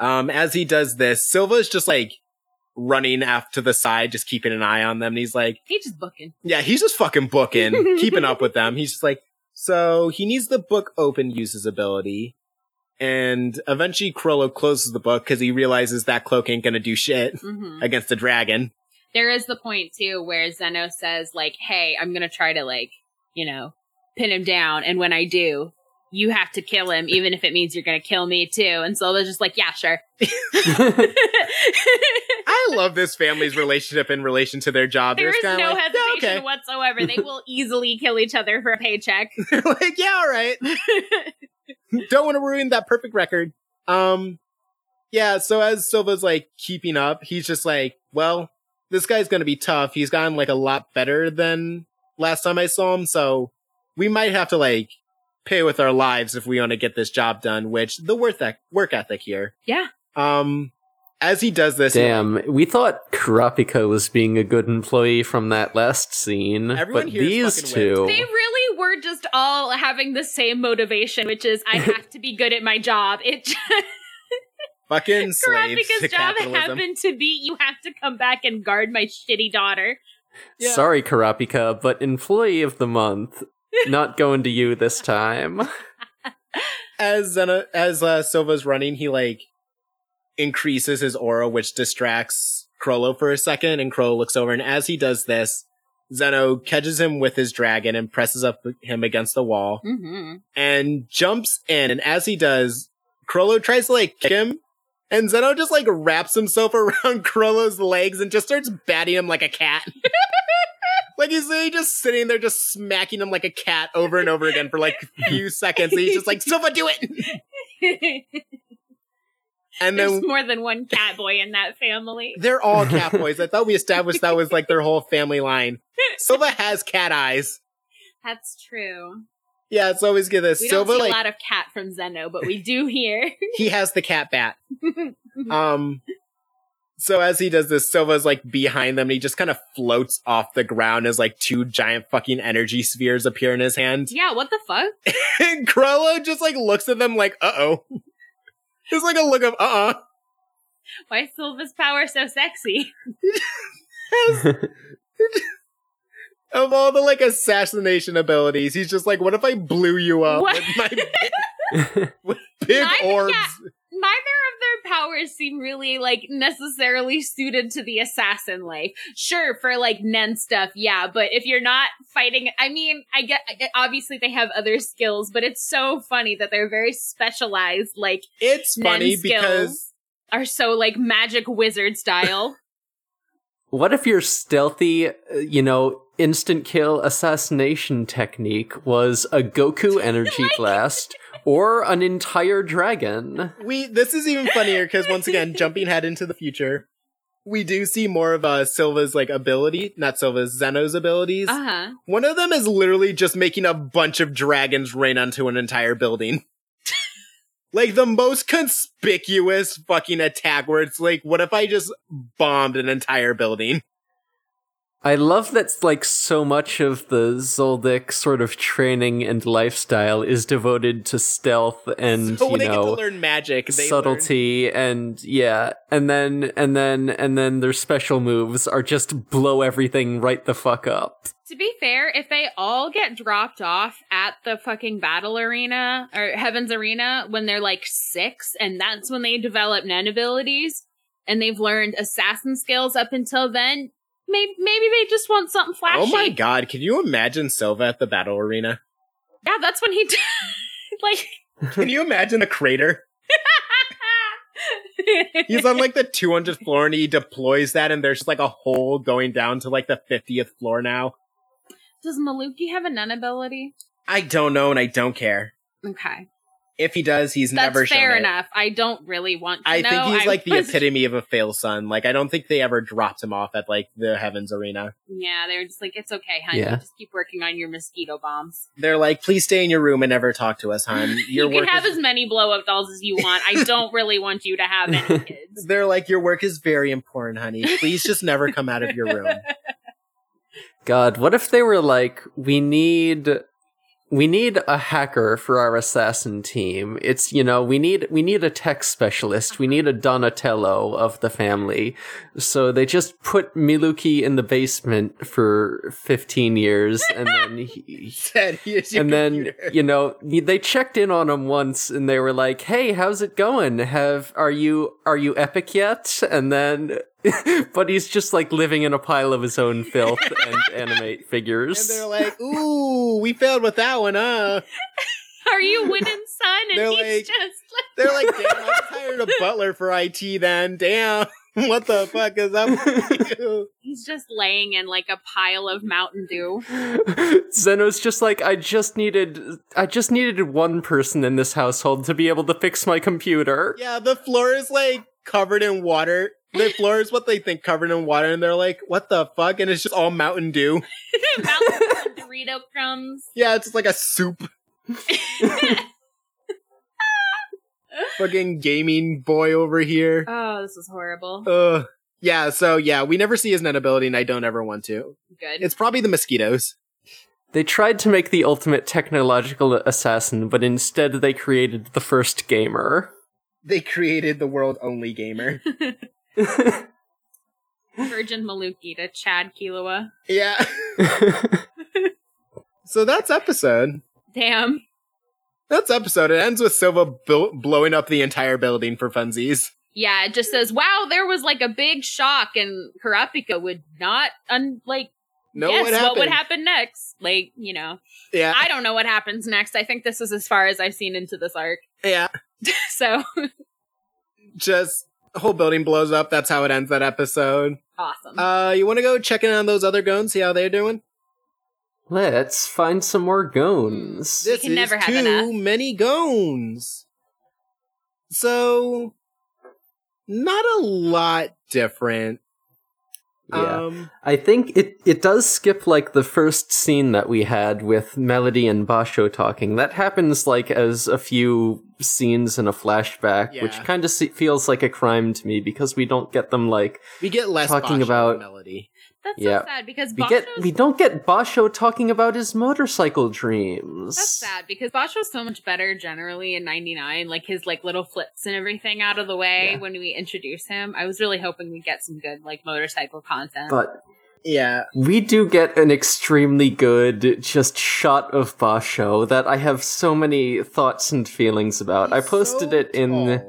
Um, as he does this, Silva's just like running off to the side, just keeping an eye on them. And he's like, He's just booking. yeah, he's just fucking booking, keeping up with them. He's just like, so he needs the book open, use his ability. And eventually Chrollo closes the book because he realizes that cloak ain't gonna do shit hmm against the dragon. There is the point too where Zeno says, like, "Hey, I'm gonna try to like, you know, pin him down, and when I do." You have to kill him, even if it means you're gonna kill me too. And Silva's just like, yeah, sure. I love this family's relationship in relation to their job. There They're is no like, hesitation yeah, okay. whatsoever. They will easily kill each other for a paycheck. They're like, yeah, all right. Don't want to ruin that perfect record. Um, yeah. So as Silva's like keeping up, he's just like, well, this guy's gonna be tough. He's gotten like a lot better than last time I saw him. So we might have to like pay with our lives if we want to get this job done. Which the worth ec- work ethic here. Yeah. Um, as he does this, he, like, Damn, we thought Kurapika was being a good employee from that last scene, Everyone but these fucking two. They really were just all having the same motivation, which is I have to be good at my job. It just fucking slaves to Kurapika's job capitalism. happened to be you have to come back and guard my shitty daughter. Yeah. Sorry, Kurapika, but employee of the month. Not going to you this time. as Zeno, as uh, Silva's running, he like increases his aura, which distracts Chrollo for a second, and Chrollo looks over, and as he does this, Zeno catches him with his dragon and presses up him against the wall Mm-hmm. and jumps in, and as he does, Chrollo tries to like kick him, and Zeno just like wraps himself around Chrollo's legs and just starts batting him like a cat. like he's he just sitting there just smacking him like a cat over and over again for like a few seconds. And he's just like, Silva, do it! And There's then more than one cat boy in that family. they're all cat boys. I thought we established that was like their whole family line. Silva has cat eyes. That's true. Yeah, it's always good. This We Silva don't see like a lot of cat from Zeno, but we do here. he has the cat bat. Um, so as he does this, Silva's like behind them and he just kind of floats off the ground as like two giant fucking energy spheres appear in his hand. yeah, what the fuck? And Chrollo just like looks at them like, uh oh. It's like a look of, uh uh Why is Silva's power so sexy? Of all the like assassination abilities, he's just like, what if I blew you up What? with my big, with big orbs? Neither of their powers seem really like necessarily suited to the assassin life. Sure, for like Nen stuff, yeah, but if you're not fighting, I mean, I get obviously they have other skills, but it's so funny that they're very specialized, like It's Nen funny skills. because are so like magic wizard style. what if you're stealthy, uh, you know, instant kill assassination technique was a Goku energy blast or an entire dragon. We this is even funnier because once again, jumping head into the future, we do see more of uh, Silva's like ability, not Silva's, Zeno's abilities. Uh huh. One of them is literally just making a bunch of dragons rain onto an entire building. like the most conspicuous fucking attack where it's like, what if I just bombed an entire building? I love that like so much of the Zoldyck sort of training and lifestyle is devoted to stealth and so you when they get know to learn magic, they learn- subtlety and yeah and then and then and then their special moves are just blow everything right the fuck up. To be fair, if they all get dropped off at the fucking battle arena or Heaven's Arena when they're like six, and that's when they develop Nen abilities, and they've learned assassin skills up until then, maybe maybe they just want something flashy. Oh my god, can you imagine Silva at the battle arena? Yeah, that's when he d- like. Can you imagine a crater? He's on like the 200th floor and he deploys that and there's like a hole going down to like the 50th floor now. Does Milluki have a Nen ability? I don't know and I don't care. Okay, If he does, he's that's never fair shown it. enough. I don't really want. To I know. think he's I like the epitome of a fail son. Like I don't think they ever dropped him off at like the Heavens Arena. Yeah, they were just like, it's okay, honey. Yeah. Just keep working on your mosquito bombs. They're like, please stay in your room and never talk to us, hon. You can have is- as many blow up dolls as you want. I don't really want you to have any kids. They're like, your work is very important, honey. Please just never come out of your room. god what if they were like we need we need a hacker for our assassin team. It's you know we need we need a tech specialist. We need a donatello of the family. So they just put Milluki in the basement for 15 years and then he, Said he is and then you know they checked in on him once and they were like hey how's it going? Have are you are you epic yet? And then but he's just like living in a pile of his own filth and animate figures And they're like, ooh, we failed with that one, huh? Are you winning, son? And They're he's like- just like, They're like, damn, I hired a butler for IT then. Damn. What the fuck is up with you? he's just laying in like a pile of Mountain Dew. Zeno's just like I just needed I just needed one person in this household to be able to fix my computer. Yeah, the floor is like covered in water. The floor is what they think covered in water, and they're like, what the fuck? And it's just all Mountain Dew. Mountain Dew Dorito crumbs. Yeah, it's just like a soup. Fucking gaming boy over here. Oh, this is horrible. Ugh. Yeah, so yeah, we never see his Nen ability, and I don't ever want to. Good. It's probably the mosquitoes. They tried to make the ultimate technological assassin, but instead they created the first gamer. They created the world only gamer. Virgin Milluki to Chad Killua. Yeah. so that's episode. Damn. That's episode. It ends with Silva bu- blowing up the entire building for funsies. Yeah, it just says, "Wow, there was like a big shock," and Kurapika would not un- like No, guess what happened? would happen next. Like, you know, Yeah, I don't know what happens next. I think this is as far as I've seen into this arc. yeah. So Just the whole building blows up. That's how it ends that episode. awesome. Uh, you want to go check in on those other goons, see how they're doing? Let's find some more goons. This can is never have too enough. many goons. So, not a lot different. Yeah. Um, I think it, it does skip like the first scene that we had with Melody and Basho talking. That happens like as a few scenes in a flashback, which kind of se- feels like a crime to me because we don't get them like we get less Talking Basho about- melody. That's yeah. so sad because we get we don't get Basho talking about his motorcycle dreams. That's sad because Basho's so much better generally in '99. Like his like little flips and everything out of the way Yeah. when we introduce him. I was really hoping we'd get some good like motorcycle content. But Yeah, we do get an extremely good just shot of Basho that I have so many thoughts and feelings about. I posted so it in.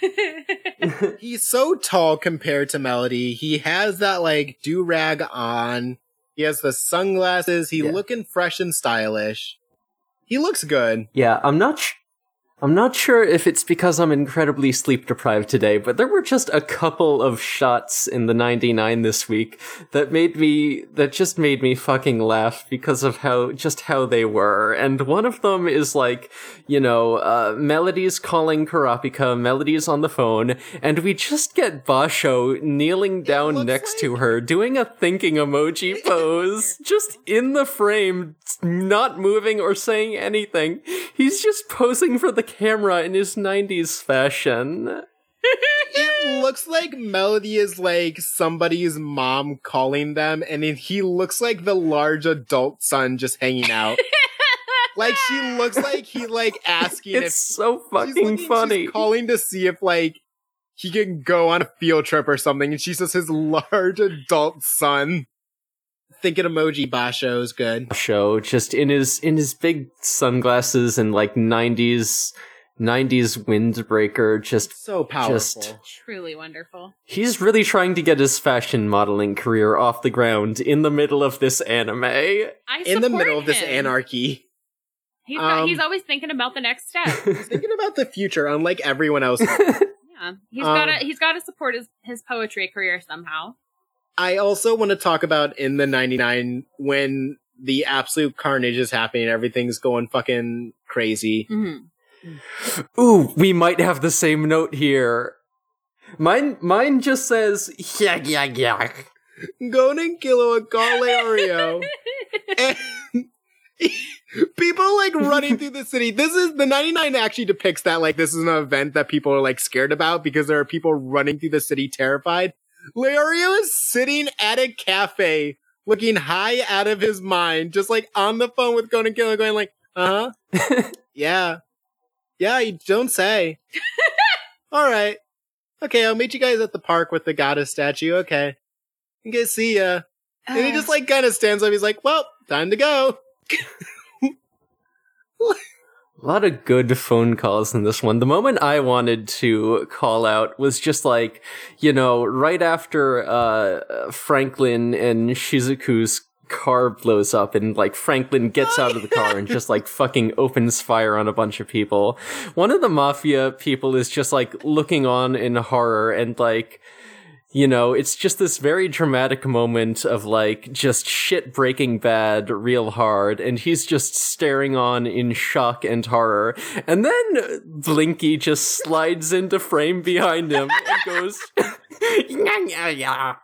He's so tall compared to Melody. He has that like do rag on. He has the sunglasses. He Yeah. looking fresh and stylish. He looks good. Yeah, I'm not sh- I'm not sure if it's because I'm incredibly sleep deprived today, but there were just a couple of shots in the 99 this week that made me, that just made me fucking laugh because of how, just how they were. And one of them is like, you know, uh, Melody's calling Kurapika, Melody's on the phone, and we just get Basho kneeling down next like- to her, doing a thinking emoji pose, just in the frame, not moving or saying anything. He's just posing for the camera in his 90s fashion. It looks like Melody is like somebody's mom calling them, and then he looks like the large adult son just hanging out. like she looks like he like asking if It's so she's fucking looking- she's funny. calling to see if like he can go on a field trip or something, and she says his large adult son. Thinking emoji Basho is good. Show just in his in his big sunglasses and like 90s 90s windbreaker just So powerful. Just- Truly wonderful. he's really trying to get his fashion modeling career off the ground in the middle of this anime. I in the support middle of this anarchy. He's, got, Um, he's always thinking about the next step. he's Thinking about the future, unlike everyone else. Yeah, he's Um, gotta he's gotta support his his poetry career somehow. I also want to talk about in the 99 when the absolute carnage is happening, everything's going fucking crazy. Mm-hmm. Ooh, we might have the same note here. Mine mine just says yeah yeah yeah. Gonen Kilo and people like running through the city. This is the 99 actually depicts that like this is an event that people are like scared about because there are people running through the city terrified. Leorio is sitting at a cafe looking high out of his mind, just like on the phone with Gon and Killua, going like, uh-huh. yeah. Yeah, you don't say. All right. Okay, I'll meet you guys at the park with the goddess statue. Okay. Okay, see ya. And he just like kind of stands up. He's like, "Well, time to go." A lot of good phone calls in this one. The moment I wanted to call out was just like, you know, right after uh, Franklin and Shizuku's car blows up and like Franklin gets out of the car and just like fucking opens fire on a bunch of people. One of the mafia people is just like looking on in horror and like, you know, it's just this very dramatic moment of like just shit breaking bad real hard, and he's just staring on in shock and horror. And then Blinky just slides into frame behind him and goes, yeah, yeah, yeah.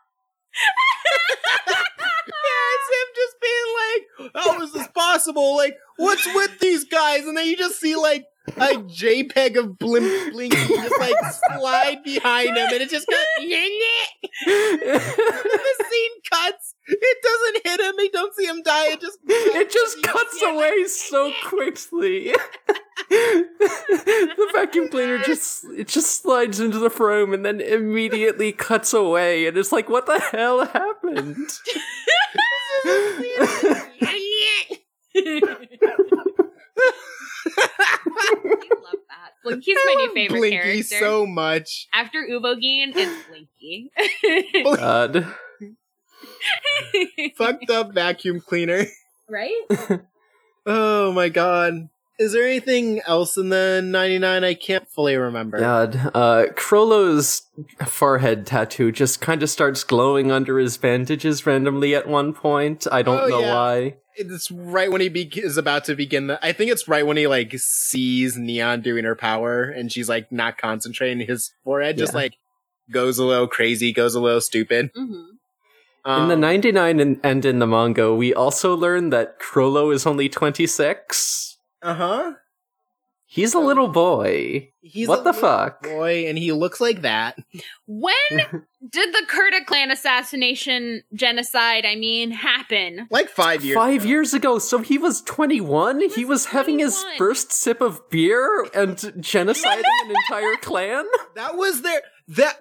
Yeah, it's him just being like, "How is this possible? Like, what's with these guys?" And then you just see like a JPEG of Blimp Blinky just like slide behind him, and it just goes. the scene cuts. It doesn't hit him. They don't see him die. It just it just cuts away so quickly. the vacuum cleaner just it just slides into the frame and then immediately cuts away, and it's like, what the hell happened? I love that. Blinky's my new favorite Blinky character. so much. After Uvogin, it's Blinky. God. Fucked up vacuum cleaner. right? Oh my god. Is there anything else in the 99 I can't fully remember? God, uh, Chrollo's forehead tattoo just kind of starts glowing under his bandages randomly at one point. I don't Oh, know yeah. why. It's right when he be- is about to begin the. I think it's right when he like sees Neon doing her power and she's like not concentrating. His forehead just Yeah. like goes a little crazy, goes a little stupid. Mm-hmm. Um, in the 99 and, and in the manga, we also learn that Chrollo is only 26. Uh huh. He's a little boy. He's What a the fuck? boy, and he looks like that. When did the Kurta clan assassination genocide, I mean, happen? Like five years. Five ago. years ago, so he was 21? He was, was having his first sip of beer and genociding an entire clan? That was their that.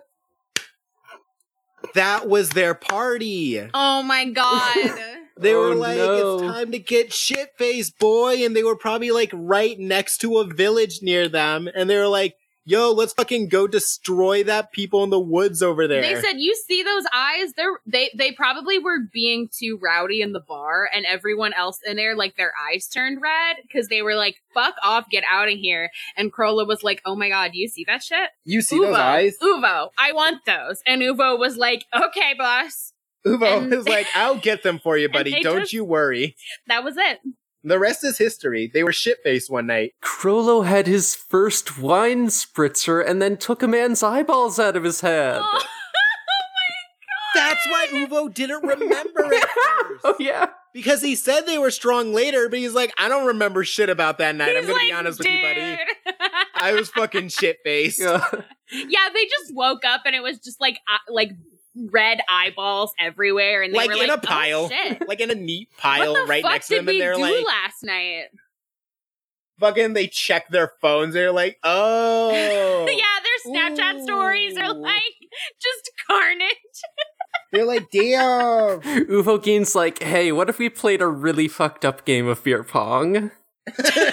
That was their party. Oh my god. They Oh, were like, no. "It's time to get shit faced, boy," and they were probably like right next to a village near them, and they were like, yo, let's fucking go destroy that people in the woods over there. They said, "You see those eyes? They're they they probably were being too rowdy in the bar, and everyone else in there, like their eyes turned red because they were like, "Fuck off, get out of here." And Chrollo was like, "Oh my god, you see that shit? you see those eyes? Uvo, I want those." And Uvo was like, "Okay, boss." Uvo And- is like, I'll get them for you, buddy. Don't just- you worry. That was it. The rest is history. They were shit faced one night. Chrollo had his first wine spritzer and then took a man's eyeballs out of his head. Oh, oh my god! That's why Uvo didn't remember at first. Oh yeah. Because he said they were strong later, but he's like, I don't remember shit about that night. I'm He's gonna be like, honest with you, buddy. I was fucking shit faced. Yeah. yeah, they just woke up and it was just like uh, like red eyeballs everywhere, and they Like were in like, a oh, pile. Oh, shit. Like in a neat pile right next to did them, and we they're do like, last night? fucking, they check their phones. They're like, oh. yeah, their Snapchat stories are like just carnage. They're like, damn. Uvogin's like, hey, what if we played a really fucked up game of beer pong? they're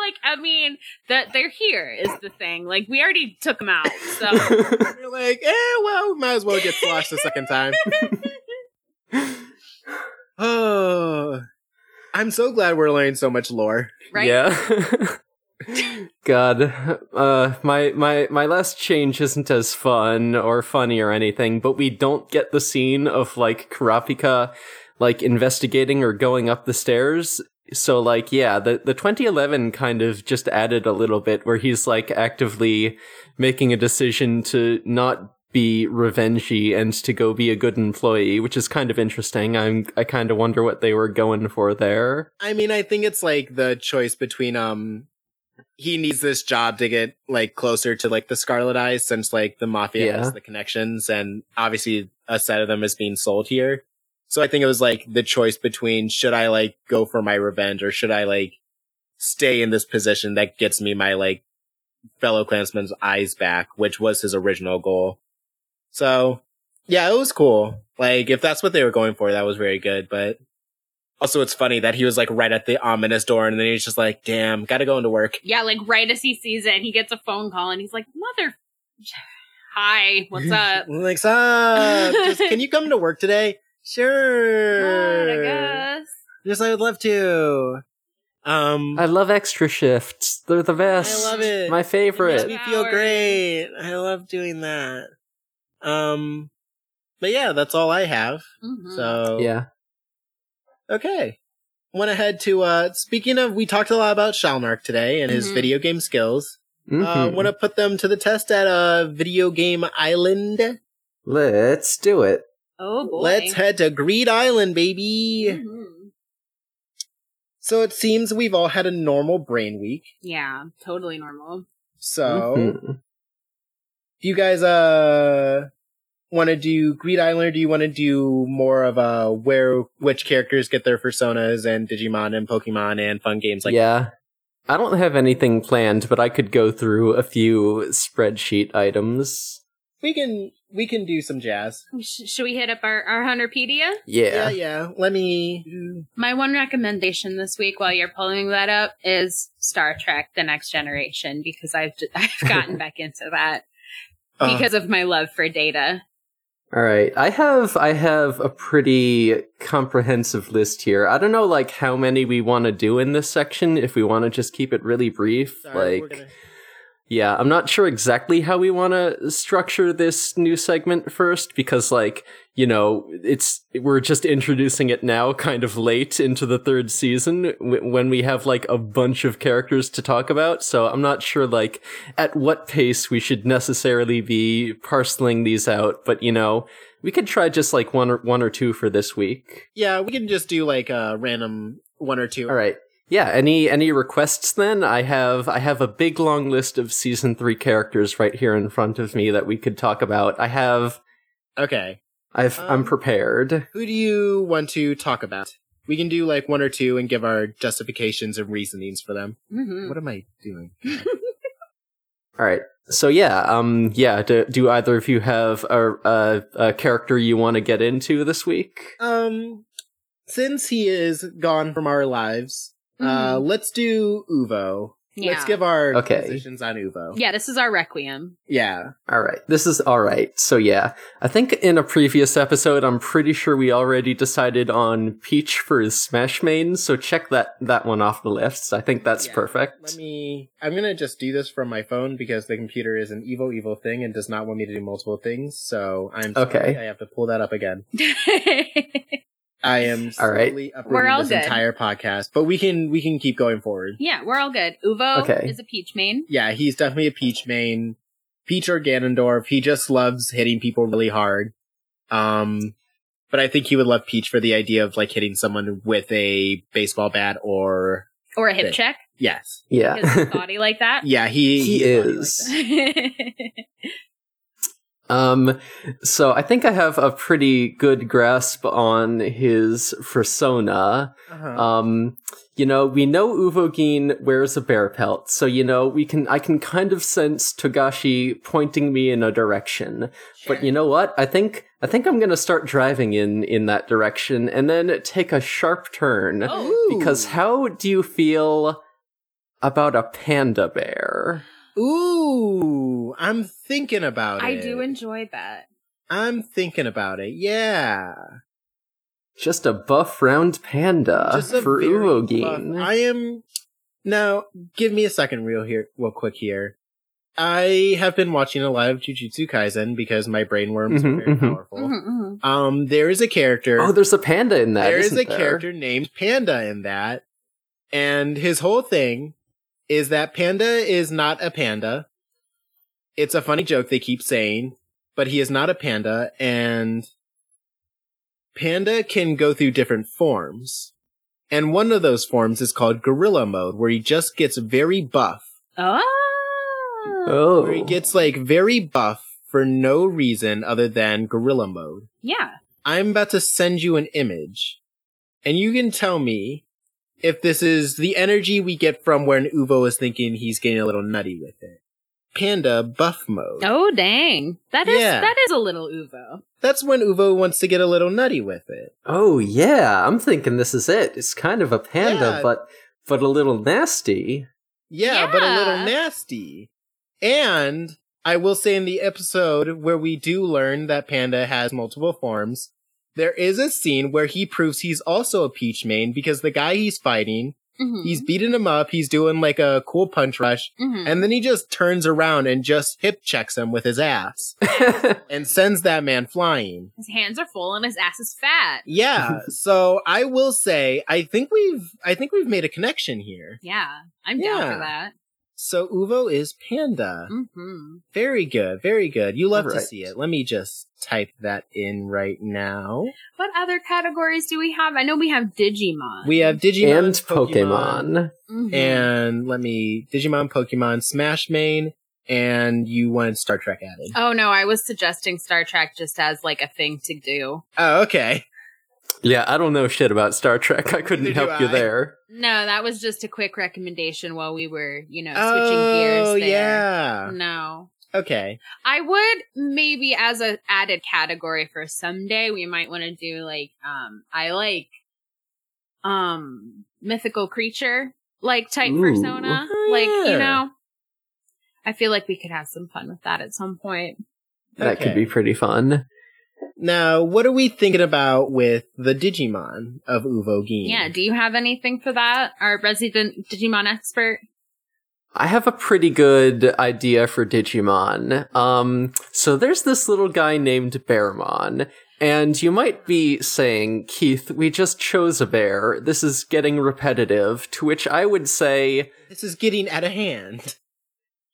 like, I mean, that they're here is the thing. Like we already took them out, so They're like, eh, well, might as well get sloshed a second time. oh. I'm so glad we're learning so much lore. right? Yeah. God, uh, my my my last change isn't as fun or funny or anything, but we don't get the scene of like Kurapika like investigating or going up the stairs. So like, yeah, the the 2011 kind of just added a little bit where he's like actively making a decision to not be revengey and to go be a good employee, which is kind of interesting. I'm I kind of wonder what they were going for there. I mean, I think it's like the choice between um he needs this job to get like closer to like the Scarlet Eyes since like the mafia Yeah. has the connections and obviously a set of them is being sold here. So I think it was like the choice between should I like go for my revenge or should I like stay in this position that gets me my like fellow clansmen's eyes back, which was his original goal. So yeah, it was cool. Like if that's what they were going for, that was very good, but also, it's funny that he was like right at the ominous door, and then he's just like, "Damn, gotta go into work." Yeah, like right as he sees it, he gets a phone call and he's like, "Mother, hi, what's up?" Like, "Sup? Just can you come to work today?" Sure. What, I guess. Yes, I would love to. Um, I love extra shifts. They're the best. I love it. My it makes me feel great. I love doing that. Um, but yeah, that's all I have. Mhm. So Yeah. okay. Went ahead to uh speaking of we talked a lot about Shalnark today and his Mhm. video game skills. Uh Mhm. want to put them to the test at a video game island. Let's do it. Oh boy. Let's head to Greed Island, baby. Mhm. So it seems we've all had a normal brain week. Yeah, totally normal. So do you guys uh want to do Greed Island or do you want to do more of uh where which characters get their personas and Digimon and Pokemon and fun games like yeah. I don't have anything planned, but I could go through a few spreadsheet items. We can we can do some jazz. Sh- should we hit up our, our Hunterpedia? Yeah, Yeah. yeah. Let me My one recommendation this week while you're pulling that up is Star Trek The Next Generation because I've I've gotten back into that uh, because of my love for data. All right. I have I have a pretty comprehensive list here. I don't know like how many we want to do in this section if we want to just keep it really brief. sorry, we're like gonna- Yeah, I'm not sure exactly how we want to structure this new segment first because like, you know, it's we're just introducing it now kind of late into the third season w- when we have like a bunch of characters to talk about. So I'm not sure like at what pace we should necessarily be parceling these out, but you know, we could try just like one or one or two for this week. yeah, we can just do like a random one or two. All right. Yeah, any any requests then? I have I have a big long list of season 3 characters right here in front of me that we could talk about. I have Okay. I've I'm Um, prepared. Who do you want to talk about? We can do like one or two and give our justifications and reasonings for them. Mhm. What am I doing? All right. So yeah, um yeah, do, do either of you have a a, a character you want to get into this week? Um, since he is gone from our lives, Uh, Mhm. let's do Uvo. yeah. Let's give our Okay. positions on Uvo. yeah, this is our requiem. Yeah. All right. This is all right. So yeah, I think in a previous episode, I'm pretty sure we already decided on Peach for his Smash main. So check that that one off the list. I think that's Yeah. perfect. Let me. I'm gonna just do this from my phone because the computer is an evil, evil thing and does not want me to do multiple things. So I'm sorry, Okay. I have to pull that up again. I am All right. slowly We're all this good. entire podcast, but we can we can keep going forward. yeah, we're all good. Uvo Okay. is a peach main. Yeah, he's definitely a Peach main. Peach or Ganondorf. He just loves hitting people really hard. Um, but I think he would love Peach for the idea of like hitting someone with a baseball bat or Or a hip Okay. check. yes, Yeah. Because body like that. yeah. He He he's is. like that. Um, so I think I have a pretty good grasp on his persona. Uh-huh. Um, you know, we know Uvogin wears a bear pelt, so you know we can. I can kind of sense Togashi pointing me in a direction. But you know what? I think I think I'm gonna start driving in in that direction, and then take a sharp turn. Oh. Because how do you feel about a panda bear? Ooh, I'm thinking about I it. I do enjoy that. I'm thinking about it. Yeah, Just a buff round panda Just a for very Uvogin. I am now. Give me a second, real here, real quick here. I have been watching a lot of Jujutsu Kaisen because my brain worms Mhm, are very mhm. powerful. Mhm, mhm. Um, there is a character. Oh, there's a panda in that. there is isn't a there? character named Panda in that, and his whole thing is that Panda is not a panda. It's a funny joke they keep saying, but he is not a panda, and Panda can go through different forms. And one of those forms is called Gorilla Mode, where he just gets very buff. Oh. Oh, Where he gets like very buff for no reason other than Gorilla Mode. Yeah. I'm about to send you an image, and you can tell me if this is the energy we get from when Uvo is thinking he's getting a little nutty with it. Panda buff mode. Oh dang. That is Yeah. that is a little Uvo. That's when Uvo wants to get a little nutty with it. oh yeah. I'm thinking this is it. It's kind of a panda, Yeah. but but a little nasty. Yeah, but a little nasty. And I will say in the episode where we do learn that Panda has multiple forms, there is a scene where he proves he's also a Peach main because the guy he's fighting, Mhm. he's beating him up, he's doing like a cool punch rush, Mhm. and then he just turns around and just hip checks him with his ass and sends that man flying. his hands are full and his ass is fat. Yeah, so I will say I think we've I think we've made a connection here. Yeah. I'm down for that. So Uvo is panda. hmm Very good, very good. You love to see it. Let me just type that in right now. What other categories do we have? I know we have Digimon. We have Digimon and Pokemon. Mhm. and let me Digimon, Pokemon, Smash Main, and you wanted Star Trek added. Oh no, I was suggesting Star Trek just as like a thing to do. Oh, okay. Yeah, I don't know shit about Star Trek. I couldn't Neither help you I. there. No, that was just a quick recommendation while we were, you know, switching gears Oh, there. yeah. No. Okay. I would maybe as a added category for someday we might want to do like um I like um mythical creature like type Ooh. persona. Oh, like, you know. I feel like we could have some fun with that at some point. That Okay. could be pretty fun. Now, what are we thinking about with the Digimon of Uvo Gin? Yeah, do you have anything for that? Our resident Digimon expert? I have a pretty good idea for Digimon. Um, so there's this little guy named Bearmon, and you might be saying, Keith, we just chose a bear. This is getting repetitive. To which I would say, This is getting out of hand.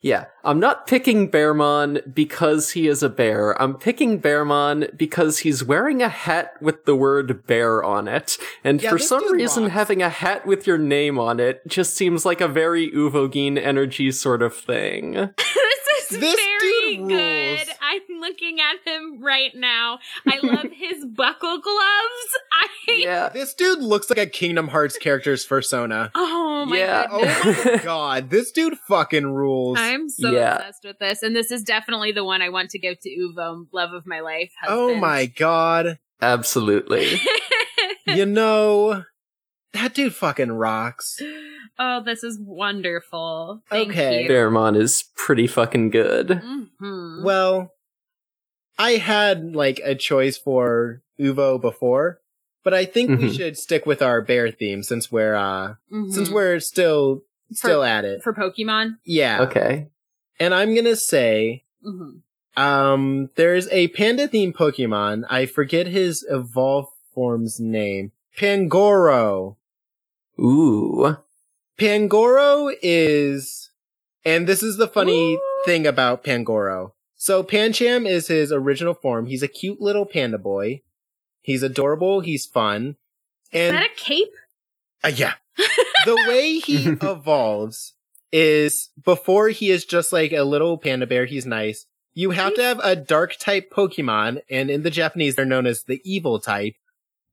Yeah, I'm not picking Bearmon because he is a bear. I'm picking Bearmon because he's wearing a hat with the word bear on it. And Yeah, for some reason, rocks. having a hat with your name on it just seems like a very Uvogin energy sort of thing. this is This very dude good. rules. I'm looking at him right now. I love his buckle gloves. I yeah. This dude looks like a Kingdom Hearts character's persona. Oh my Yeah. goodness. Oh my god, this dude fucking rules. I'm so Yeah. obsessed with this, and this is definitely the one I want to go to Uvo, love of my life. oh my god. Absolutely. you know, that dude fucking rocks. Oh, this is wonderful. Thank Okay. you. Bearmon is pretty fucking good. Mhm. Well, I had like a choice for Uvo before, but I think we Mhm. should stick with our bear theme since we're uh since Mhm. we're still still at it. for Pokemon. Yeah. Okay. And I'm going to say hmm um there's a panda themed Pokemon. I forget his evolve form's name. Pangoro. Ooh. Pangoro is, and this is the funny Ooh. thing about Pangoro. So Pancham is his original form. He's a cute little panda boy. He's adorable. He's fun. And, Is that a cape? uh, yeah, the way he evolves is before he is just like a little panda bear. He's nice. You have to have a dark type Pokemon, and in the Japanese, they're known as the evil type.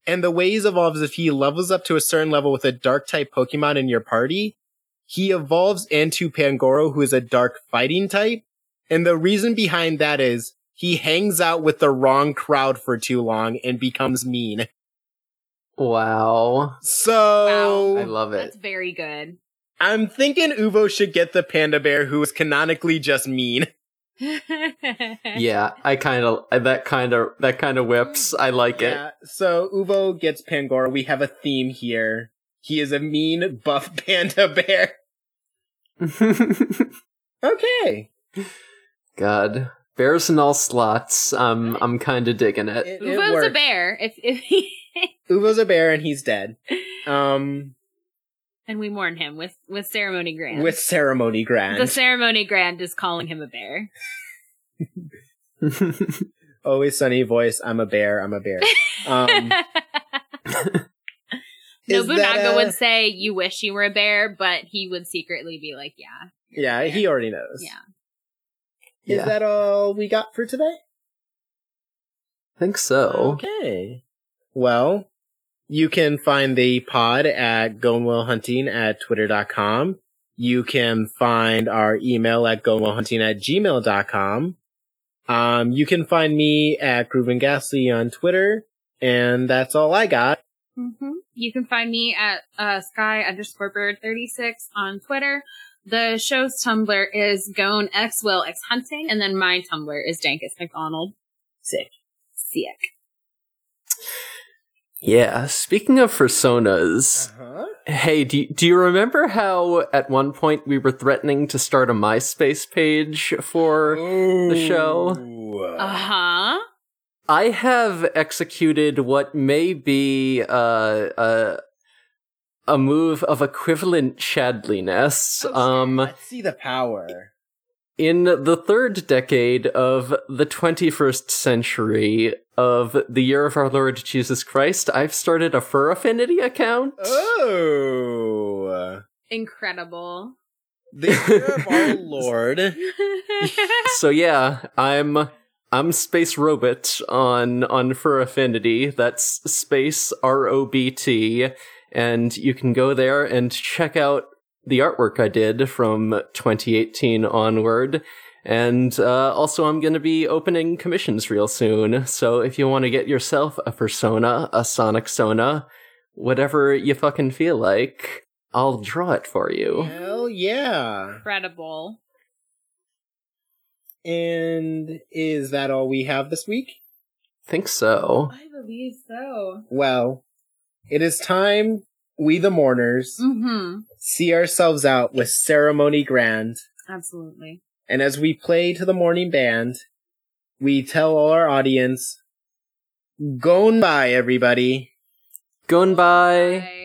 And the way he evolves, if he levels up to a certain level with a dark type Pokemon in your party, he evolves into Pangoro, who is a dark fighting type. And the reason behind that is he hangs out with the wrong crowd for too long and becomes mean. Wow. So I love it. That's very good. I'm thinking Uvo should get the panda bear who is canonically just mean. Yeah, I kind of that kind of that kind of whips. I like it. Yeah. So Uvo gets Pangoro. We have a theme here. He is a mean buff panda bear. Okay. God, bears in all slots. Um, I'm kind of digging it. It, it Uvo's a bear. If if he Uvo's a bear and he's dead. Um, and we mourn him with with ceremony grand. with ceremony grand. the ceremony grand is calling him a bear. Always sunny voice. I'm a bear. I'm a bear. Um, is Nobunaga that, uh, would say, "You wish you were a bear," but he would secretly be like, "Yeah." Yeah, he already knows. Yeah. Is Yeah. that all we got for today? think so. Okay. Well, you can find the pod at Gonewell Hunting at twitter.com. You can find our email at gonewellhunting at gmail.com. Um, you can find me at Groovin Ghastly on Twitter, and that's all I got. hmm You can find me at uh, sky underscore bird 36 on Twitter. The show's Tumblr is Gone X Will X Hunting, and then my Tumblr is Dankus McDonald. Sick. Sick. Yeah. Speaking of personas, Uh-huh. hey, do do you remember how at one point we were threatening to start a MySpace page for the show? Uh huh. I have executed what may be uh, a a move of equivalent shadliness. Um, Let's see the power. In the third decade of the 21st century of the year of our Lord Jesus Christ, I've started a fur affinity account. Oh. Incredible. The year of our Lord. so yeah, I'm I'm Space Robot on on Fur Affinity. That's Space R O B T, and you can go there and check out the artwork I did from 2018 onward. And uh, also, I'm going to be opening commissions real soon. So if you want to get yourself a persona, a Sonic Sona, whatever you fucking feel like, I'll draw it for you. Hell yeah. Incredible. And is that all we have this week? Think so. I believe so. Well, it is time we the mourners Mm-hmm. see ourselves out with ceremony grand. Absolutely. And as we play to the morning band, we tell all our audience, "Gone by, everybody." Going by. Bye.